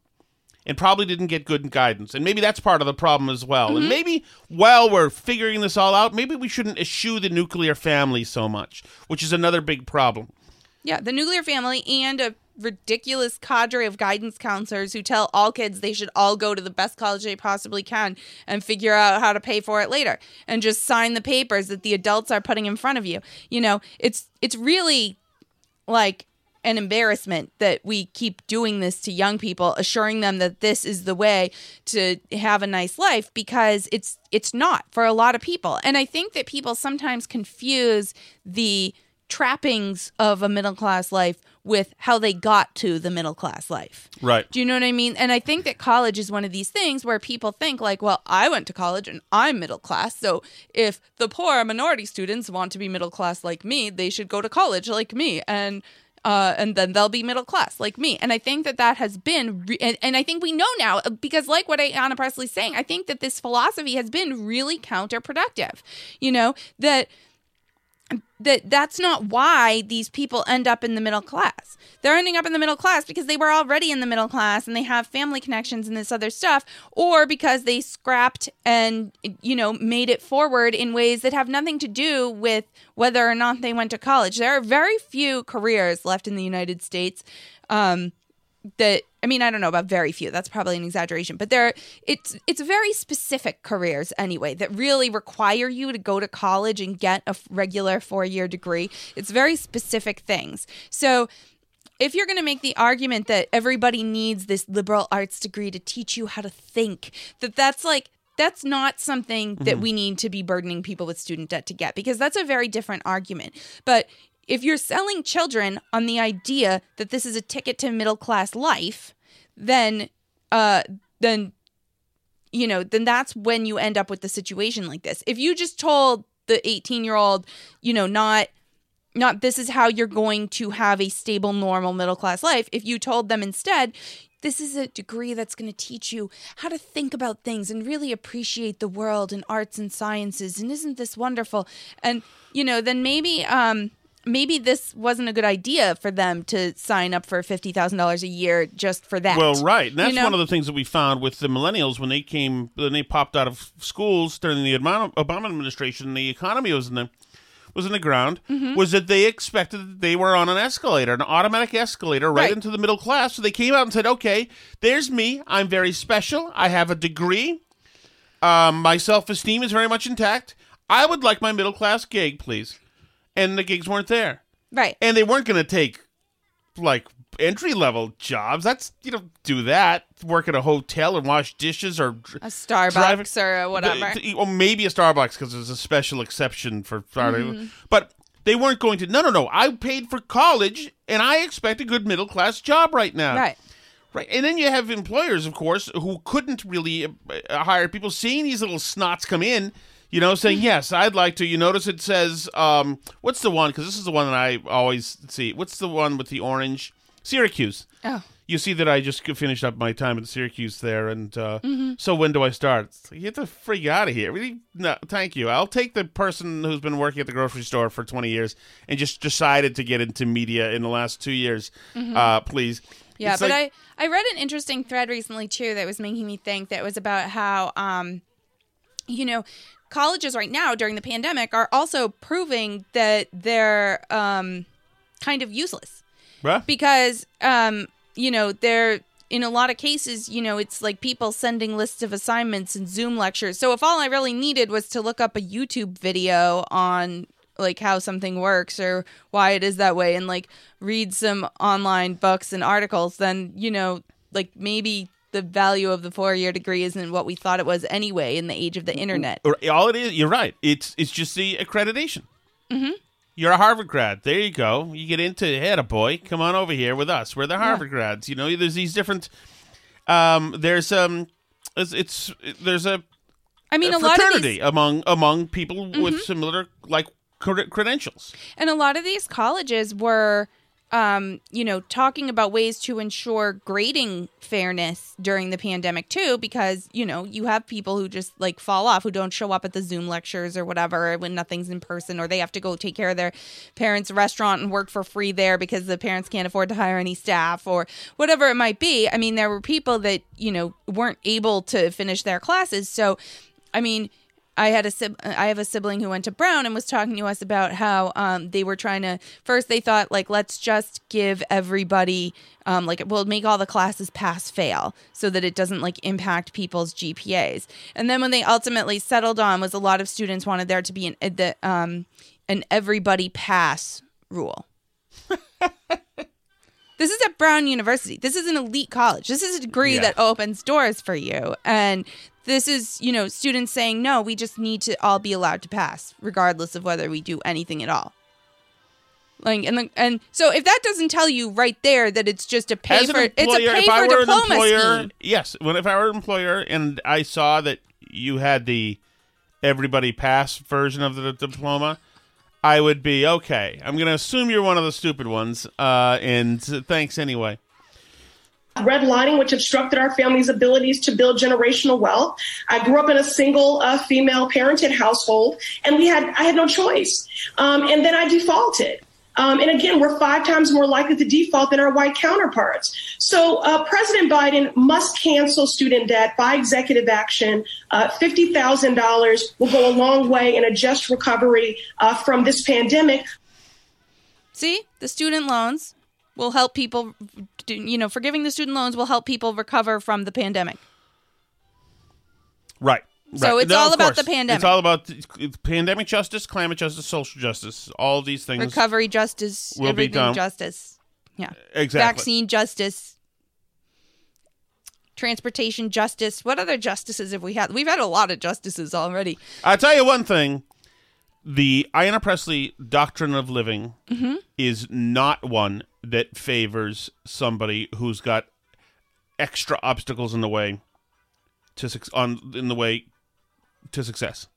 And probably didn't get good guidance. And maybe that's part of the problem as well. Mm-hmm. And maybe while we're figuring this all out, maybe we shouldn't eschew the nuclear family so much, which is another big problem. Yeah, the nuclear family and a ridiculous cadre of guidance counselors who tell all kids they should all go to the best college they possibly can and figure out how to pay for it later and just sign the papers that the adults are putting in front of you. You know, it's it's really like an embarrassment that we keep doing this to young people assuring them that this is the way to have a nice life because it's it's not for a lot of people and i think that people sometimes confuse the trappings of a middle class life with how they got to the middle class life Right. do you know what I mean? And I think that college is one of these things where people think like, well, I went to college and I'm middle class, so if the poor minority students want to be middle class like me, they should go to college like me and uh, and then they'll be middle class like me. And I think that that has been, re- and, and I think we know now because, like what Ayanna Presley's saying, I think that this philosophy has been really counterproductive. You know that that that's not why these people end up in the middle class. They're ending up in the middle class because they were already in the middle class and they have family connections and this other stuff or because they scrapped and you know made it forward in ways that have nothing to do with whether or not they went to college. There are very few careers left in the United States um that I mean I don't know about very few that's probably an exaggeration but there it's it's very specific careers anyway that really require you to go to college and get a regular 4-year degree. It's very specific things. So if you're going to make the argument that everybody needs this liberal arts degree to teach you how to think that that's like that's not something that Mhm. we need to be burdening people with student debt to get because that's a very different argument. But if you're selling children on the idea that this is a ticket to middle class life, then uh then you know, then that's when you end up with the situation like this. If you just told the 18-year-old, you know, not not this is how you're going to have a stable normal middle class life, if you told them instead, this is a degree that's going to teach you how to think about things and really appreciate the world and arts and sciences and isn't this wonderful and you know then maybe um maybe this wasn't a good idea for them to sign up for $50,000 a year just for that. Well, right. And that's You know? one of the things that we found with the millennials when they came, when they popped out of schools during the Obama administration, the economy was in the was in the ground, Mhm. was that they expected that they were on an escalator, an automatic escalator right, Right. into the middle class. So they came out and said, okay, there's me. I'm very special. I have a degree. Um, my self esteem is very much intact. I would like my middle class gig, please. And the gigs weren't there. Right. And they weren't going to take like entry level jobs. That's you don't do that. Work at a hotel and wash dishes or a Starbucks or whatever. or maybe a Starbucks because there's a special exception for. Mhm. But they weren't going to. No, no, no. I paid for college and I expect a good middle class job right now. Right. Right. And then you have employers, of course, who couldn't really uh, uh, hire people, seeing these little snots come in, you know, saying, yes, I'd like to. You notice it says, um, what's the one? Because this is the one that I always see. What's the one with the orange? Syracuse. Oh. You see that I just finished up my time at Syracuse there, and uh, Mhm. so when do I start? Like, Get the freak out of here! Really? No, thank you. I'll take the person who's been working at the grocery store for twenty years and just decided to get into media in the last two years. Mhm. Uh, please. Yeah, It's but like- I I read an interesting thread recently too that was making me think that was about how um you know colleges right now during the pandemic are also proving that they're um kind of useless Right. because um you know they're in a lot of cases you know it's like people sending lists of assignments and zoom lectures so if all i really needed was to look up a youtube video on like how something works or why it is that way and like read some online books and articles then you know like maybe the value of the four year degree isn't what we thought it was anyway in the age of the internet All it is, you're right. It's it's just the accreditation. hmm You're a Harvard grad. There you go. You get into head a boy. Come on over here with us. We're the Harvard grads. You know, there's these different. Um, there's um, it's, it's there's a. I mean, a a lot of fraternity these- among among people with Mhm. similar like credentials. And a lot of these colleges were, um, you know, talking about ways to ensure grading fairness during the pandemic too, because you know you have people who just like fall off, who don't show up at the Zoom lectures or whatever when nothing's in person, or they have to go take care of their parents' restaurant and work for free there because the parents can't afford to hire any staff or whatever it might be. I mean, there were people that you know weren't able to finish their classes, so I mean. I had a sib- I have a sibling who went to Brown and was talking to us about how um, they were trying to first they thought like let's just give everybody um, like we'll make all the classes pass fail so that it doesn't like impact people's GPAs and then when they ultimately settled on was a lot of students wanted there to be an uh, the, um, an everybody pass rule. This is at Brown University. This is an elite college. This is a degree Yeah. that opens doors for you. And this is, you know, students saying, no, we just need to all be allowed to pass, regardless of whether we do anything at all. Like and the, and so if that doesn't tell you right there that it's just a pay an for it's a employer, pay if I for were an diploma employer, scheme. yes. When if I were an employer and I saw that you had the everybody pass version of the diploma, I would be okay. I'm going to assume you're one of the stupid ones, uh, and thanks anyway. Redlining, which obstructed our family's abilities to build generational wealth. I grew up in a single uh, female parented household, and we had I had no choice. Um, and then I defaulted. Um, and again, we're five times more likely to default than our white counterparts. So uh, President Biden must cancel student debt by executive action. Uh, $50,000 will go a long way in a just recovery uh, from this pandemic. See, the student loans will help people. Do- You know, forgiving the student loans will help people recover from the pandemic. Right. So right. it's all of about the pandemic. It's all about pandemic justice, climate justice, social justice. All these things. Recovery justice, will be done. justice. Yeah. Exactly. Vaccine justice. Transportation justice. What other justices have we had? We've had a lot of justices already. I'll tell you one thing: the Ayanna Presley doctrine of living Mhm. is not one that favors somebody who's got extra obstacles in the way to on in the way to success.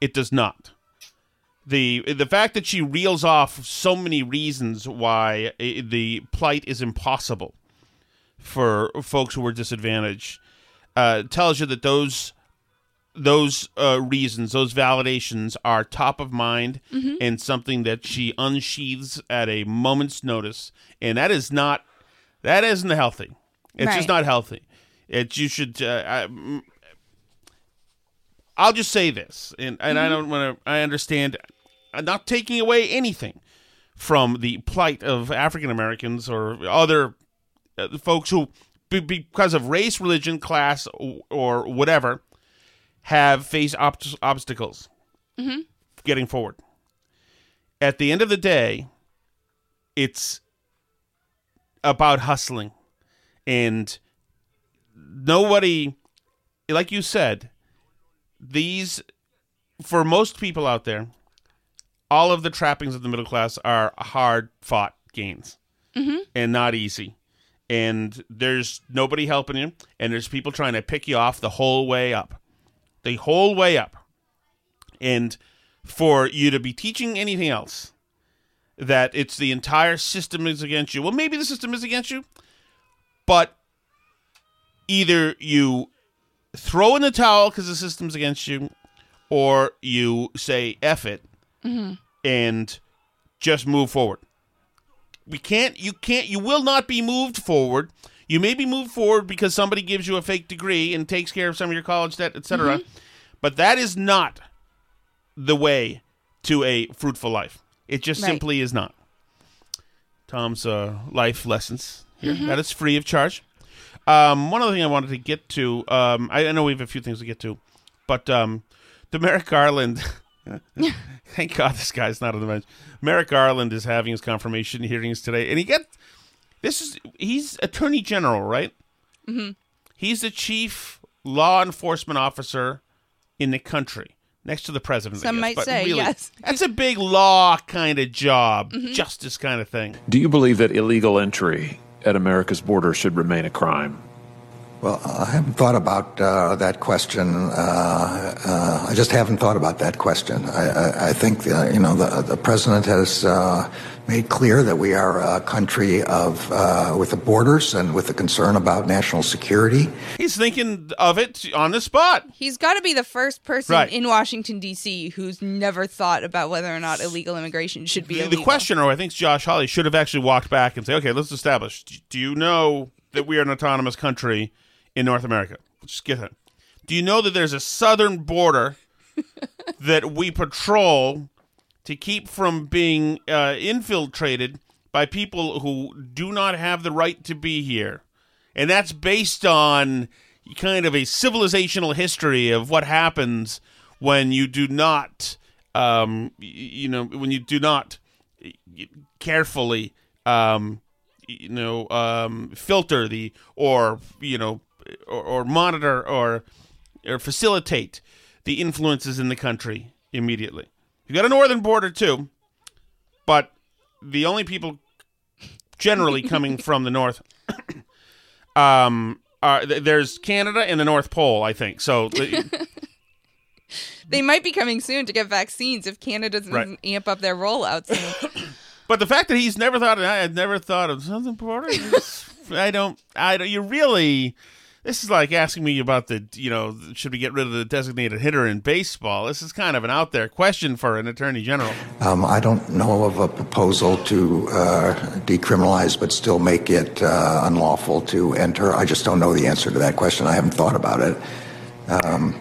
It does not. the The fact that she reels off so many reasons why the plight is impossible for folks who are disadvantaged uh, tells you that those those uh, reasons, those validations are top of mind Mhm. and something that she unsheathes at a moment's notice, and that is not that isn't healthy. It's just not healthy. It you should. Uh, I, mm, I'll just say this, and and I Mhm. don't want to. I understand. I'm not taking away anything from the plight of African Americans or other uh, folks who, be, because of race, religion, class, or, or whatever, have faced ob- obstacles Mm-hmm. getting forward. At the end of the day, it's about hustling. And nobody, like you said, these, for most people out there, all of the trappings of the middle class are hard fought gains Mhm. and not easy. And there's nobody helping you, and there's people trying to pick you off the whole way up. The whole way up. And for you to be teaching anything else, that it's the entire system is against you. Well, maybe the system is against you, but either you throw in the towel because the system's against you, or you say F it Mm-hmm. and just move forward. We can't, you can't, you will not be moved forward. You may be moved forward because somebody gives you a fake degree and takes care of some of your college debt, etc. But that is not the way to a fruitful life. It just Right. simply is not. Tom's uh, life lessons here. Mhm. That is free of charge. Um, one other thing I wanted to get to, um, I, I know we have a few things to get to, but um, the Merrick Garland. thank God this guy's not on the bench. Merrick Garland is having his confirmation hearings today, and he get this is he's Attorney General, right? Mm-hmm. He's the chief law enforcement officer in the country, next to the president. I Some guess, might but say, really, yes. That's a big law kind of job, Mhm. justice kind of thing. Do you believe that illegal entry at America's border should remain a crime? Well, I haven't thought about uh, that question. Uh, uh, I just haven't thought about that question. I, I, I think uh, you know the, the president has uh, made clear that we are a country of uh, with the borders and with a concern about national security. He's thinking of it on the spot. He's got to be the first person Right. in Washington D.C. who's never thought about whether or not illegal immigration should be The, illegal. the questioner, I think Josh Hawley, should have actually walked back and say, "Okay, let's establish. Do you know that we are an autonomous country in North America? Let's just get that. Do you know that there's a southern border that we patrol to keep from being uh, infiltrated by people who do not have the right to be here, and that's based on kind of a civilizational history of what happens when you do not, um, you know, when you do not carefully, um, you know, um, filter the or you know, or, or monitor or or facilitate the influences in the country immediately. You've got a northern border too, but the only people generally coming from the north um are th- there's Canada and the North Pole, I think. So the- They might be coming soon to get vaccines if Canada doesn't Right. amp up their rollout soon. But the fact that he's never thought, I had never thought of something border. I don't. I don't. You really. This is like asking me about the. You know, should we get rid of the designated hitter in baseball? This is kind of an out there question for an attorney general. Um, I don't know of a proposal to uh, decriminalize but still make it uh, unlawful to enter. I just don't know the answer to that question. I haven't thought about it. Um,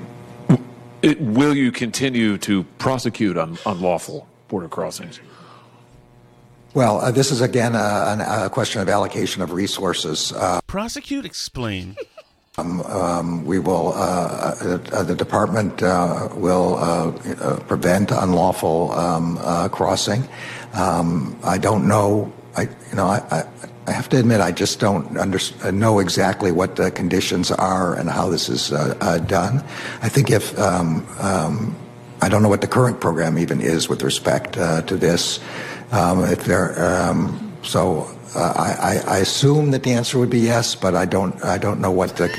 It, will you continue to prosecute un, unlawful border crossings? well, uh, this is again a, an- a question of allocation of resources. Uh, Prosecute, explain. Um, um, we will, uh, uh, the department uh, will prevent unlawful um, crossing. I don't know, I, you know, I, I, I have to admit, I just don't know exactly what the conditions are and how this is done. I think if, I don't know what the current program even is with respect to this. So uh, I, I, I assume that the answer would be yes, but I don't, I don't know what the.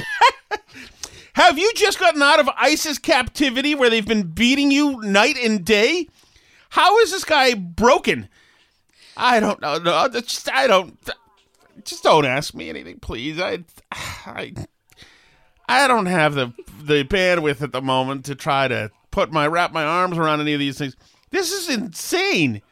Have you just gotten out of ISIS captivity where they've been beating you night and day? How is this guy broken? I don't know. No, just- I don't. just don't ask me anything, please. I, I, I don't have the the bandwidth at the moment to try to put my wrap my arms around any of these things. This is insane.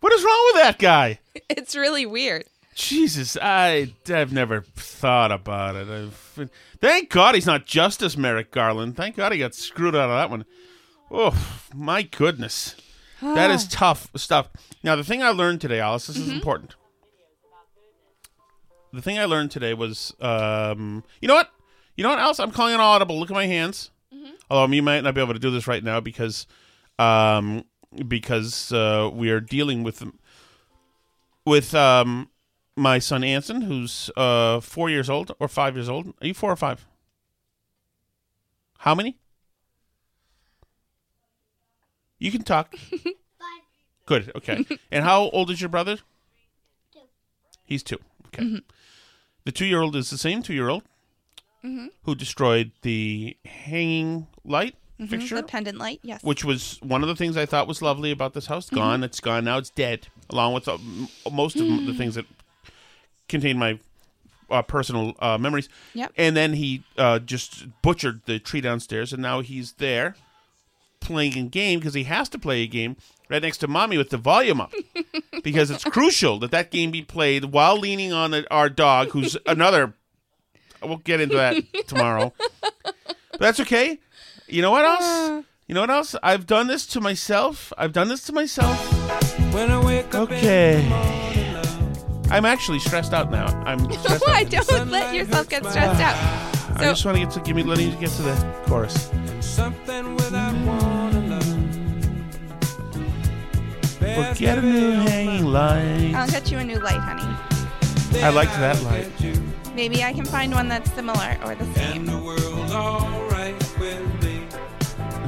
What is wrong with that guy? It's really weird. Jesus, I I've never thought about it. I've, thank God he's not Justice Merrick Garland. Thank God he got screwed out of that one. Oh my goodness, that is tough stuff. Now the thing I learned today, Alice, this is important. The thing I learned today was, um, you know what, you know what, Alice, I'm calling an audible. Look at my hands. Although you might not be able to do this right now because, um, because uh, we are dealing with with um my son Anson, who's uh four years old or five years old. Are you four or five? How many? You can talk. five. Good. Okay. and how old is your brother? Two. He's two. Okay. The two-year-old is the same two-year-old Mhm. who destroyed the hanging light Mhm, fixture, The pendant light, yes. which was one of the things I thought was lovely about this house. Gone. Mhm. It's gone now. It's dead, along with uh, m- most of the things that contain my uh, personal uh, memories. Yep. And then he uh, just butchered the tree downstairs, and now he's there playing a game because he has to play a game right next to mommy with the volume up because it's crucial that that game be played while leaning on the, our dog, who's another. We'll get into that tomorrow. But that's okay. You know what else? You know what else? I've done this to myself. I've done this to myself. Okay. I'm actually stressed out now. I'm stressed Why out. don't let yourself get stressed out? I So just want to get to give me let me get to the chorus. We'll get a new hanging light. I'll get you a new light, honey. I liked that light. Maybe I can find one that's similar or the same.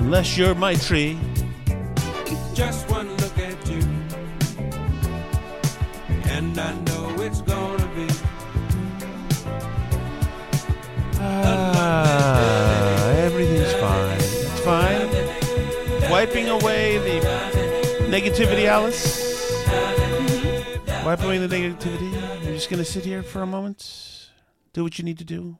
Unless you're my tree. Just one look at you, and I know it's gonna be. Ah, everything's fine. It's fine. Wiping away the negativity, Alice. Wipe away the negativity. You're just gonna sit here for a moment, do what you need to do.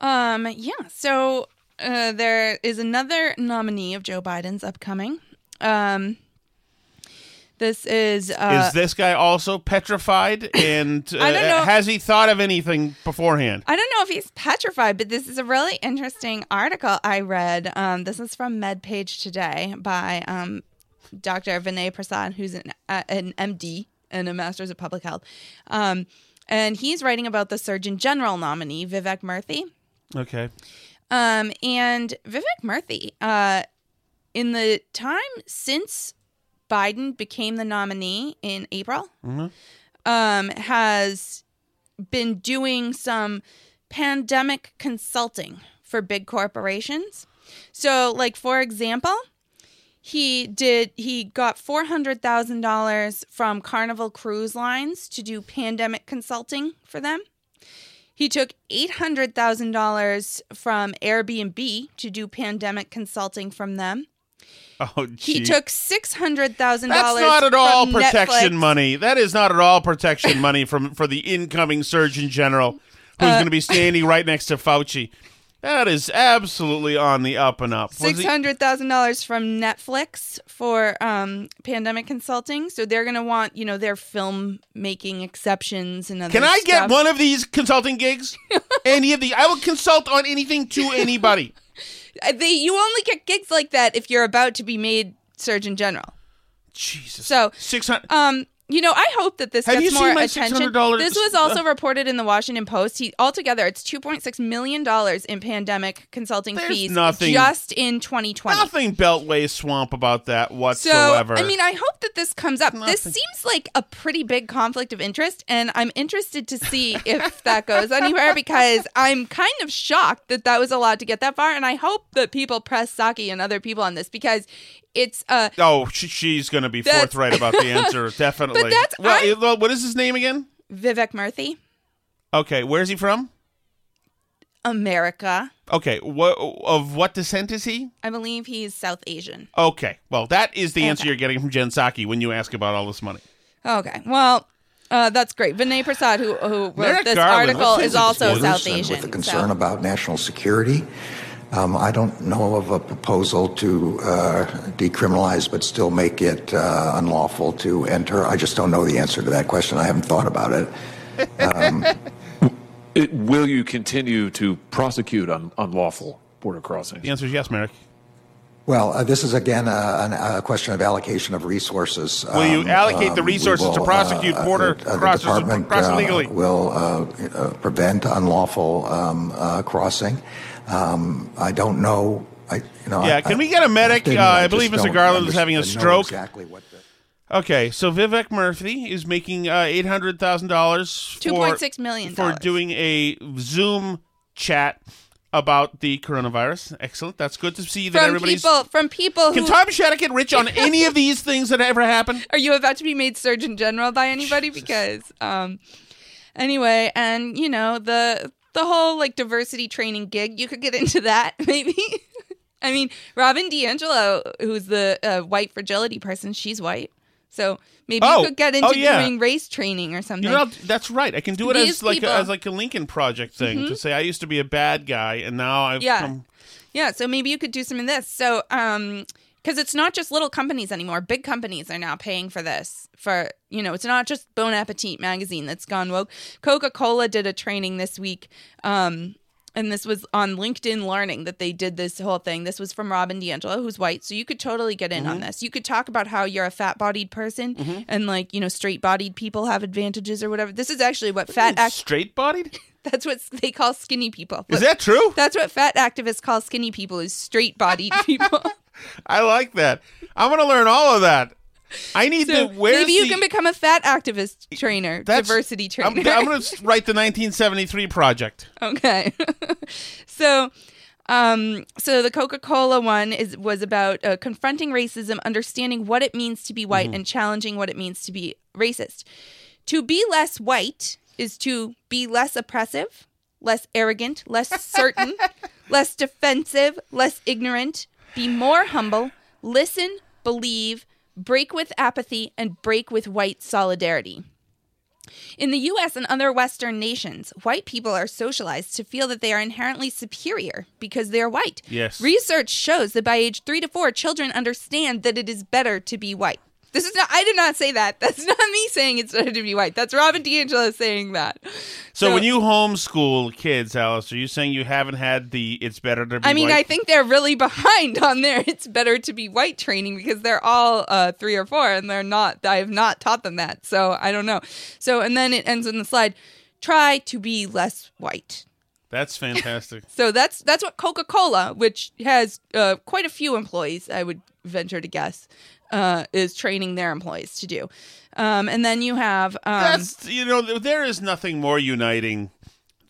Um, yeah. So uh, there is another nominee of Joe Biden's upcoming. Um, this is uh, Is this guy also petrified? And uh, I don't know. has he thought of anything beforehand? I don't know if he's petrified, but this is a really interesting article I read. Um, this is from MedPage Today by um, Dr. Vinay Prasad, who's an, uh, an MD and a Master's of Public Health. Um, and he's writing about the Surgeon General nominee, Vivek Murthy. Okay. Um, and Vivek Murthy, uh, in the time since Biden became the nominee in April, Mhm. um, has been doing some pandemic consulting for big corporations. So, like for example, he did he got four hundred thousand dollars from Carnival Cruise Lines to do pandemic consulting for them. He took eight hundred thousand dollars from Airbnb to do pandemic consulting from them. Oh, He took six hundred thousand That's dollars. not at all protection Netflix. money. That is not at all protection money from for the incoming Surgeon General, who's Uh, going to be standing right next to Fauci. That is absolutely on the up and up. Six hundred thousand dollars from Netflix for um, pandemic consulting. So they're going to want you know their film making exceptions and other. Can I get one of these consulting gigs? Any of the? I will consult on anything to anybody. Uh, They you only get gigs like that if you're about to be made Surgeon General. Jesus. So six hundred. Um, you know, I hope that this Have gets more attention. $600 This was also reported in the Washington Post. He altogether, it's two point six million dollars in pandemic consulting There's fees nothing- just in 2020. Nothing Beltway swamp about that whatsoever. So, I mean, I hope that this comes up. This seems like a pretty big conflict of interest, and I'm interested to see if that goes anywhere because I'm kind of shocked that that was allowed to get that far, and I hope that people press Psaki and other people on this because it's uh oh, she, she's going to be That's- forthright about the answer. Definitely. But that's- well, I- well, what is his name again? Vivek Murthy, Okay, where's he from? America. Okay, what of what descent is he? I believe he's South Asian. Okay, well, that is the answer you're getting from Jen Psaki when you ask about all this money. Okay. Well, Uh, that's great. Vinay Prasad, who, who wrote Merrick this Garland, article, is also? South Asian. With the concern so- about national security, um, I don't know of a proposal to uh, decriminalize but still make it uh, unlawful to enter. I just don't know the answer to that question. I haven't thought about it. Um, It, will you continue to prosecute un, unlawful border crossings? The answer is yes, Merrick. well, uh, this is again a, a question of allocation of resources. Will you Um, allocate the um, we resources to prosecute uh, border uh, the crossers department cross uh, illegally? will uh, uh, prevent unlawful um, uh, crossing. Um, I don't know. I, you know, Yeah, I- can I- we get a medic? I Uh, just I believe Mr. Garland is having a stroke. Exactly what the- Okay, so Vivek Murthy is making uh, eight hundred thousand dollars, $2.6 million for doing a Zoom chat about the coronavirus. Excellent. That's good to see that from everybody's. people, from people Can who, Tom Shattuck get rich on any of these things that ever happen? Are you about to be made Surgeon General by anybody? Because um, anyway, and you know the the whole like diversity training gig, you could get into that maybe. I mean, Robin DiAngelo, who's the uh, white fragility person, she's white, so maybe Oh, you could get into oh, yeah. doing race training or something. You know, that's right. I can do it These as like a, as like a Lincoln Project thing to Mhm. say I used to be a bad guy and now I've yeah come. yeah so maybe you could do some of this so um because it's not just little companies anymore big companies are now paying for this for you know it's not just bon appetit magazine that's gone woke coca-cola did a training this week um and this was on LinkedIn Learning that they did this whole thing. This was from Robin DiAngelo, who's white. So you could totally get in on Mhm. this. You could talk about how you're a fat bodied person Mhm. and, like, you know, straight bodied people have advantages or whatever. This is actually what fat act- straight bodied? That's what they call skinny people. Is that true? That's what fat activists call skinny people is straight bodied people. I like that. I'm going to learn all of that. I need So to. Where's maybe you the- can become a fat activist trainer, diversity I'm, trainer. I'm going to write the 1973 project. okay. so um so the Coca-Cola one is was about uh, confronting racism, understanding what it means to be white Mm-hmm. Mhm. and challenging what it means to be racist. To be less white is to be less oppressive, less arrogant, less certain, less defensive, less ignorant, be more humble, listen, believe, break with apathy and break with white solidarity. In the US and other Western nations, white people are socialized to feel that they are inherently superior because they are white. Yes. Research shows that by age three to four, children understand that it is better to be white. This is not, I did not say that. That's not me saying it's better to be white. That's Robin DiAngelo saying that. So, when you homeschool kids, Alice, are you saying you haven't had the "it's better to be"? I mean, white? I think they're really behind on their it's better to be white training because they're all uh, three or four and they're not, I have not taught them that. So I don't know. So, and then it ends in the slide try to be less white. that's fantastic. So that's that's what Coca Cola, which has uh, quite a few employees, I would venture to guess, uh, is training their employees to do. Um, and then you have um, That's you know there is nothing more uniting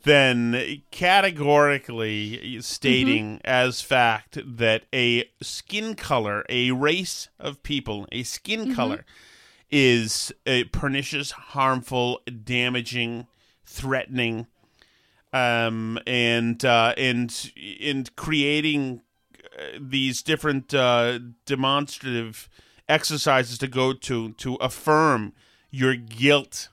than categorically stating as fact that a skin color, a race of people, a skin Mhm. color is uh, pernicious, harmful, damaging, threatening, um, and uh, and and creating uh, these different uh, demonstrative exercises to go to to affirm your guilt.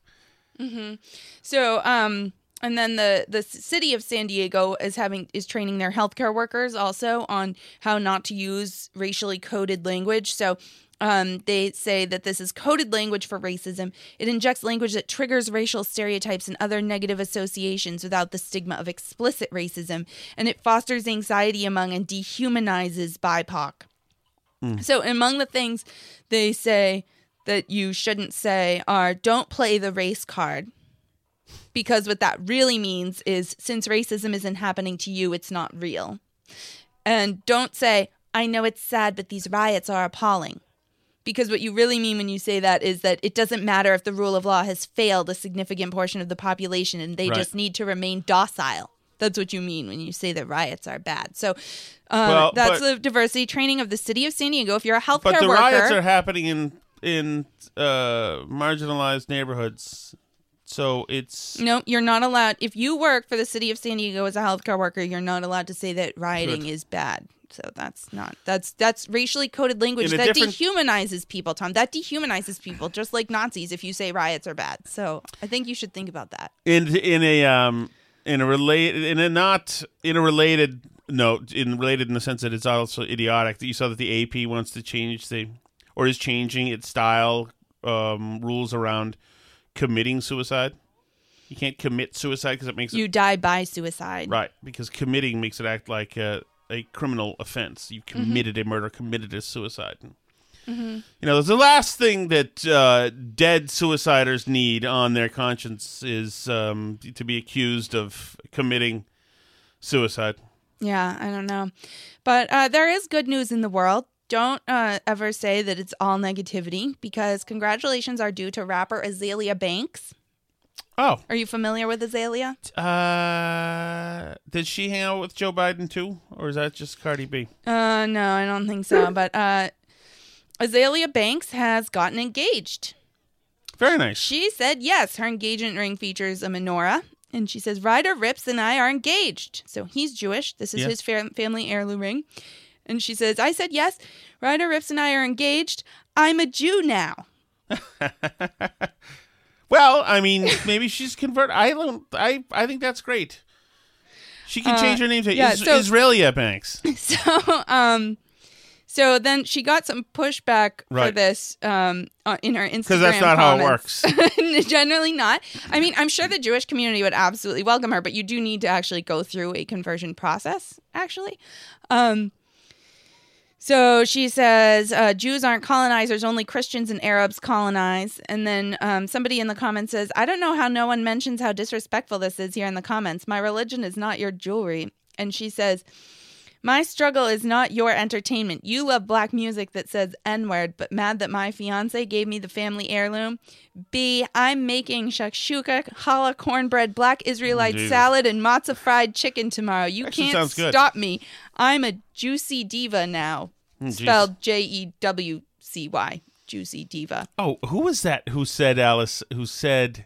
hmm So, um, and then the the city of San Diego is having is training their healthcare workers also on how not to use racially coded language. So. Um, they say that this is coded language for racism. It injects language that triggers racial stereotypes and other negative associations without the stigma of explicit racism, and it fosters anxiety among and dehumanizes BIPOC. Mm. So, among the things they say that you shouldn't say are don't play the race card. Because what that really means is since racism isn't happening to you, it's not real. And don't say, I know it's sad, but these riots are appalling. Because what you really mean when you say that is that it doesn't matter if the rule of law has failed a significant portion of the population and they Right. just need to remain docile. That's what you mean when you say that riots are bad. So um, Well, that's but- the diversity training of the city of San Diego. If you're a healthcare But the worker, riots are happening in in uh, marginalized neighborhoods, so it's No, you're not allowed. If you work for the city of San Diego as a healthcare worker, you're not allowed to say that rioting Good. is bad. So that's not that's that's racially coded language that different- dehumanizes people, Tom. That dehumanizes people, just like Nazis. If you say riots are bad, so I think you should think about that. in in a um in a related in a not in a related note in related in the sense that it's also idiotic that you saw that the AP wants to change the or is changing its style um rules around committing suicide. You can't commit suicide because it makes You it die by suicide. right because committing makes it act like a, a criminal offense. You committed a murder, committed a suicide. Hmm You know, the last thing that uh, dead suiciders need on their conscience is um, to be accused of committing suicide. Yeah, I don't know. But uh, there is good news in the world. Don't uh, ever say that it's all negativity because congratulations are due to rapper Azealia Banks. Oh. Are you familiar with Azealia? Uh, did she hang out with Joe Biden too, or is that just Cardi B? Uh, no, I don't think so. But uh, Azealia Banks has gotten engaged. Very nice. She said yes. Her engagement ring features a menorah. And she says, Ryder Ripps and I are engaged. So he's Jewish. This is Yeah. his fam- family heirloom ring. And she says, I said yes. Ryder Ripps and I are engaged. I'm a Jew now. Well, I mean, maybe she's convert. I don't. I I think that's great. She can Uh, change her name to yeah, Is- so- Israelia Banks. So, um, so then she got some pushback for this um, uh, in her Instagram. Because that's not how it works. Generally not. I mean, I'm sure the Jewish community would absolutely welcome her, but you do need to actually go through a conversion process, actually. Um, so she says uh, Jews aren't colonizers, only Christians and Arabs colonize. And then um, somebody in the comments says, I don't know how no one mentions how disrespectful this is here in the comments. My religion is not your jewelry. And she says, my struggle is not your entertainment. You love black music that says N word, but mad that my fiance gave me the family heirloom. B, I'm making shakshuka, challah, cornbread, black Israelite Jesus. salad, and matzah fried chicken tomorrow. You Actually can't sounds good. stop me. I'm a juicy diva now. Mm. Spelled J E W C Y. Juicy diva. Oh, who was that? Who said Alice? Who said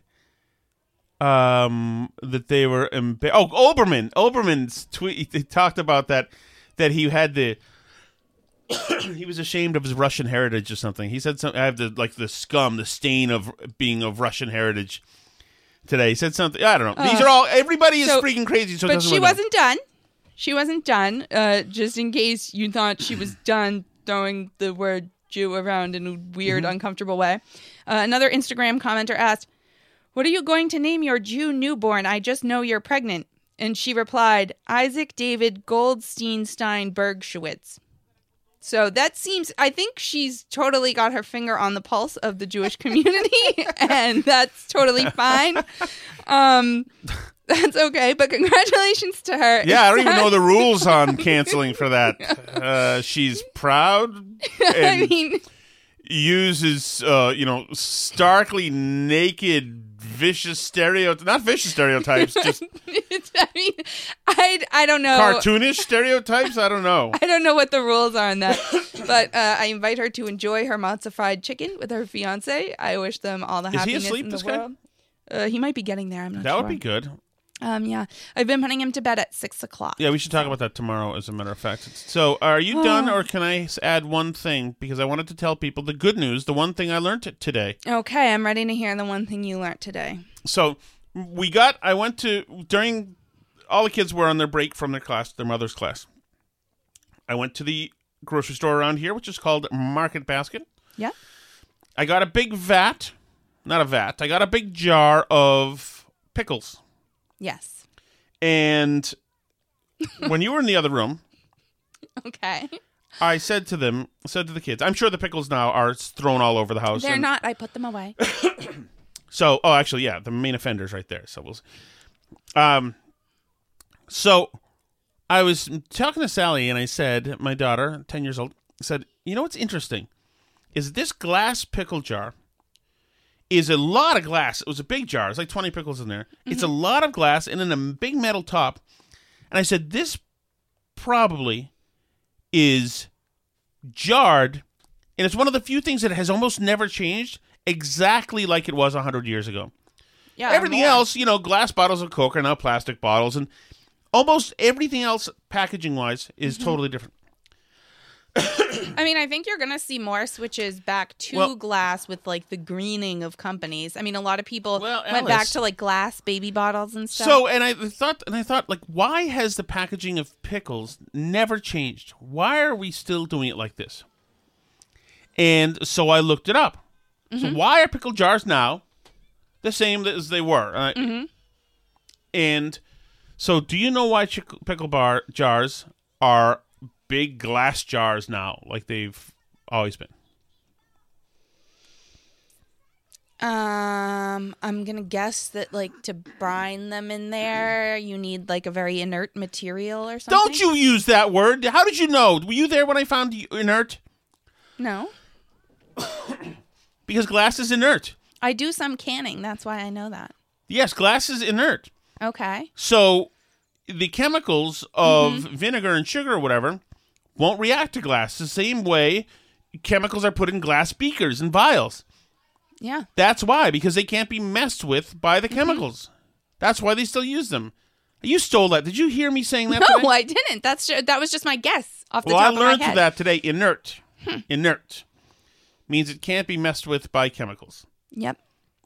um that they were emba- oh Oberman Oberman's tweet he talked about that that he had the he was ashamed of his Russian heritage or something. He said something I have the like the scum, the stain of being of Russian heritage today. He said something I don't know. These Uh, are all everybody is so- freaking crazy so but she wasn't done. She wasn't done. Uh, just in case you thought she was done throwing the word Jew around in a weird, Mm-hmm. uncomfortable way. Uh, another Instagram commenter asked, "What are you going to name your Jew newborn? I just know you're pregnant." And she replied, "Isaac David Goldstein Stein Bergschwitz." So that seems, I think she's totally got her finger on the pulse of the Jewish community, and that's totally fine. Um, that's okay, but congratulations to her. Yeah, I don't even know the rules on canceling for that. Uh, she's proud I and mean, uses, uh, you know, starkly naked, vicious stereotypes. Not vicious stereotypes, just I mean, I, I don't know. cartoonish stereotypes. I don't know. I don't know what the rules are on that, but uh, I invite her to enjoy her matzo fried chicken with her fiance. I wish them all the Is he happiness asleep, in this the guy? world. Uh, he might be getting there. I'm not That sure. would be good. Um, yeah, I've been putting him to bed at six o'clock. Yeah, we should talk about that tomorrow, as a matter of fact. So, are you done, or can I s- add one thing? Because I wanted to tell people the good news, the one thing I learned t- today. Okay, I'm ready to hear the one thing you learned today. So, we got, I went to, during, all the kids were on their break from their class, their mother's class. I went to the grocery store around here, which is called Market Basket. Yeah. I got a big vat, not a vat, I got a big jar of pickles. Yes. And when you were in the other room, Okay. I said to them, said to the kids, I'm sure the pickles now are thrown all over the house. They're and- not. I put them away. So, oh, actually, yeah, the main offender's right there. So we'll, um, so I was talking to Sally, and I said, my daughter, ten years old, said, you know what's interesting is this glass pickle jar is a lot of glass. It was a big jar. It's like twenty pickles in there. It's a lot of glass and then a big metal top. And I said, this probably is jarred, and it's one of the few things that has almost never changed, exactly like it was hundred years ago. Yeah. everything more. else, you know, glass bottles of Coke are now plastic bottles, and almost everything else, packaging wise, is Mm-hmm. totally different. I mean, I think you're going to see more switches back to Well- glass with like the greening of companies. I mean, a lot of people went back to like glass baby bottles and stuff. So, and I thought, and I thought, like, why has the packaging of pickles never changed? Why are we still doing it like this? And so I looked it up. So Mhm. why are pickle jars now the same as they were? Uh, hmm And so, do you know why pickle bar jars are big glass jars now, like they've always been? Um, I'm gonna guess that like to brine them in there, you need like a very inert material or something. Don't you use that word? How did you know? Were you there when I found you inert? No, Because glass is inert. I do some canning. That's why I know that. Yes, glass is inert. Okay. So the chemicals of Mm-hmm. vinegar and sugar or whatever won't react to glass the same way chemicals are put in glass beakers and vials. Yeah. That's why, because they can't be messed with by Mm-hmm. the chemicals. That's why they still use them. You stole that. Did you hear me saying that? No, today? I didn't. That's ju- that was just my guess off the well, I top learned of my head. Hmm. that today. Inert. Inert means it can't be messed with by chemicals. Yep.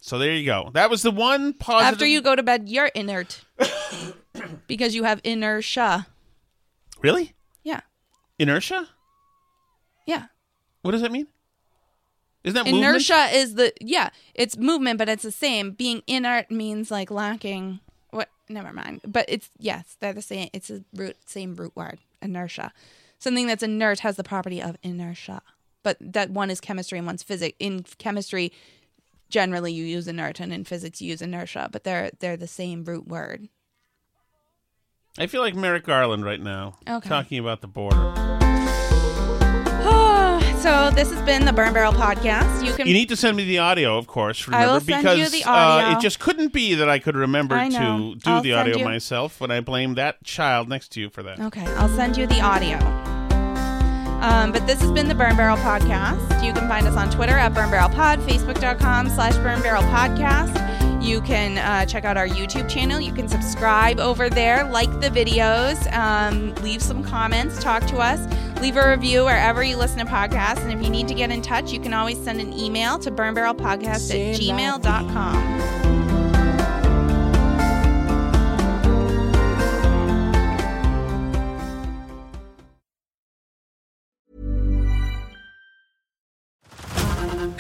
So there you go. That was the one positive. After you go to bed, you're inert because you have inertia. really. Inertia. Yeah. What does that mean? Isn't that movement? Inertia is the yeah, it's movement, but it's the same. Being inert means like lacking. What? Never mind. But it's yes, they're the same. It's a root same root word. Inertia. Something that's inert has the property of inertia. But that one is chemistry and one's physics. In chemistry, generally you use inert, and in physics you use inertia. But they're they're the same root word. I feel like Merrick Garland right now, Okay. talking about the border. so this has been the Burn Barrel podcast. You can You need to send me the audio, of course. I Remember, will send because you the Uh, it just couldn't be that I could remember I to do I'll the send audio you- myself when I blame that child next to you for that. Okay, I'll send you the audio. Um, but this has been the Burn Barrel Podcast. You can find us on Twitter at Burn Barrel Pod, Facebook.com slash Burn Barrel Podcast. You can uh, check out our YouTube channel. You can subscribe over there, like the videos, um, leave some comments, talk to us, leave a review wherever you listen to podcasts. And if you need to get in touch, you can always send an email to burnbarrelpodcast at gmail.com.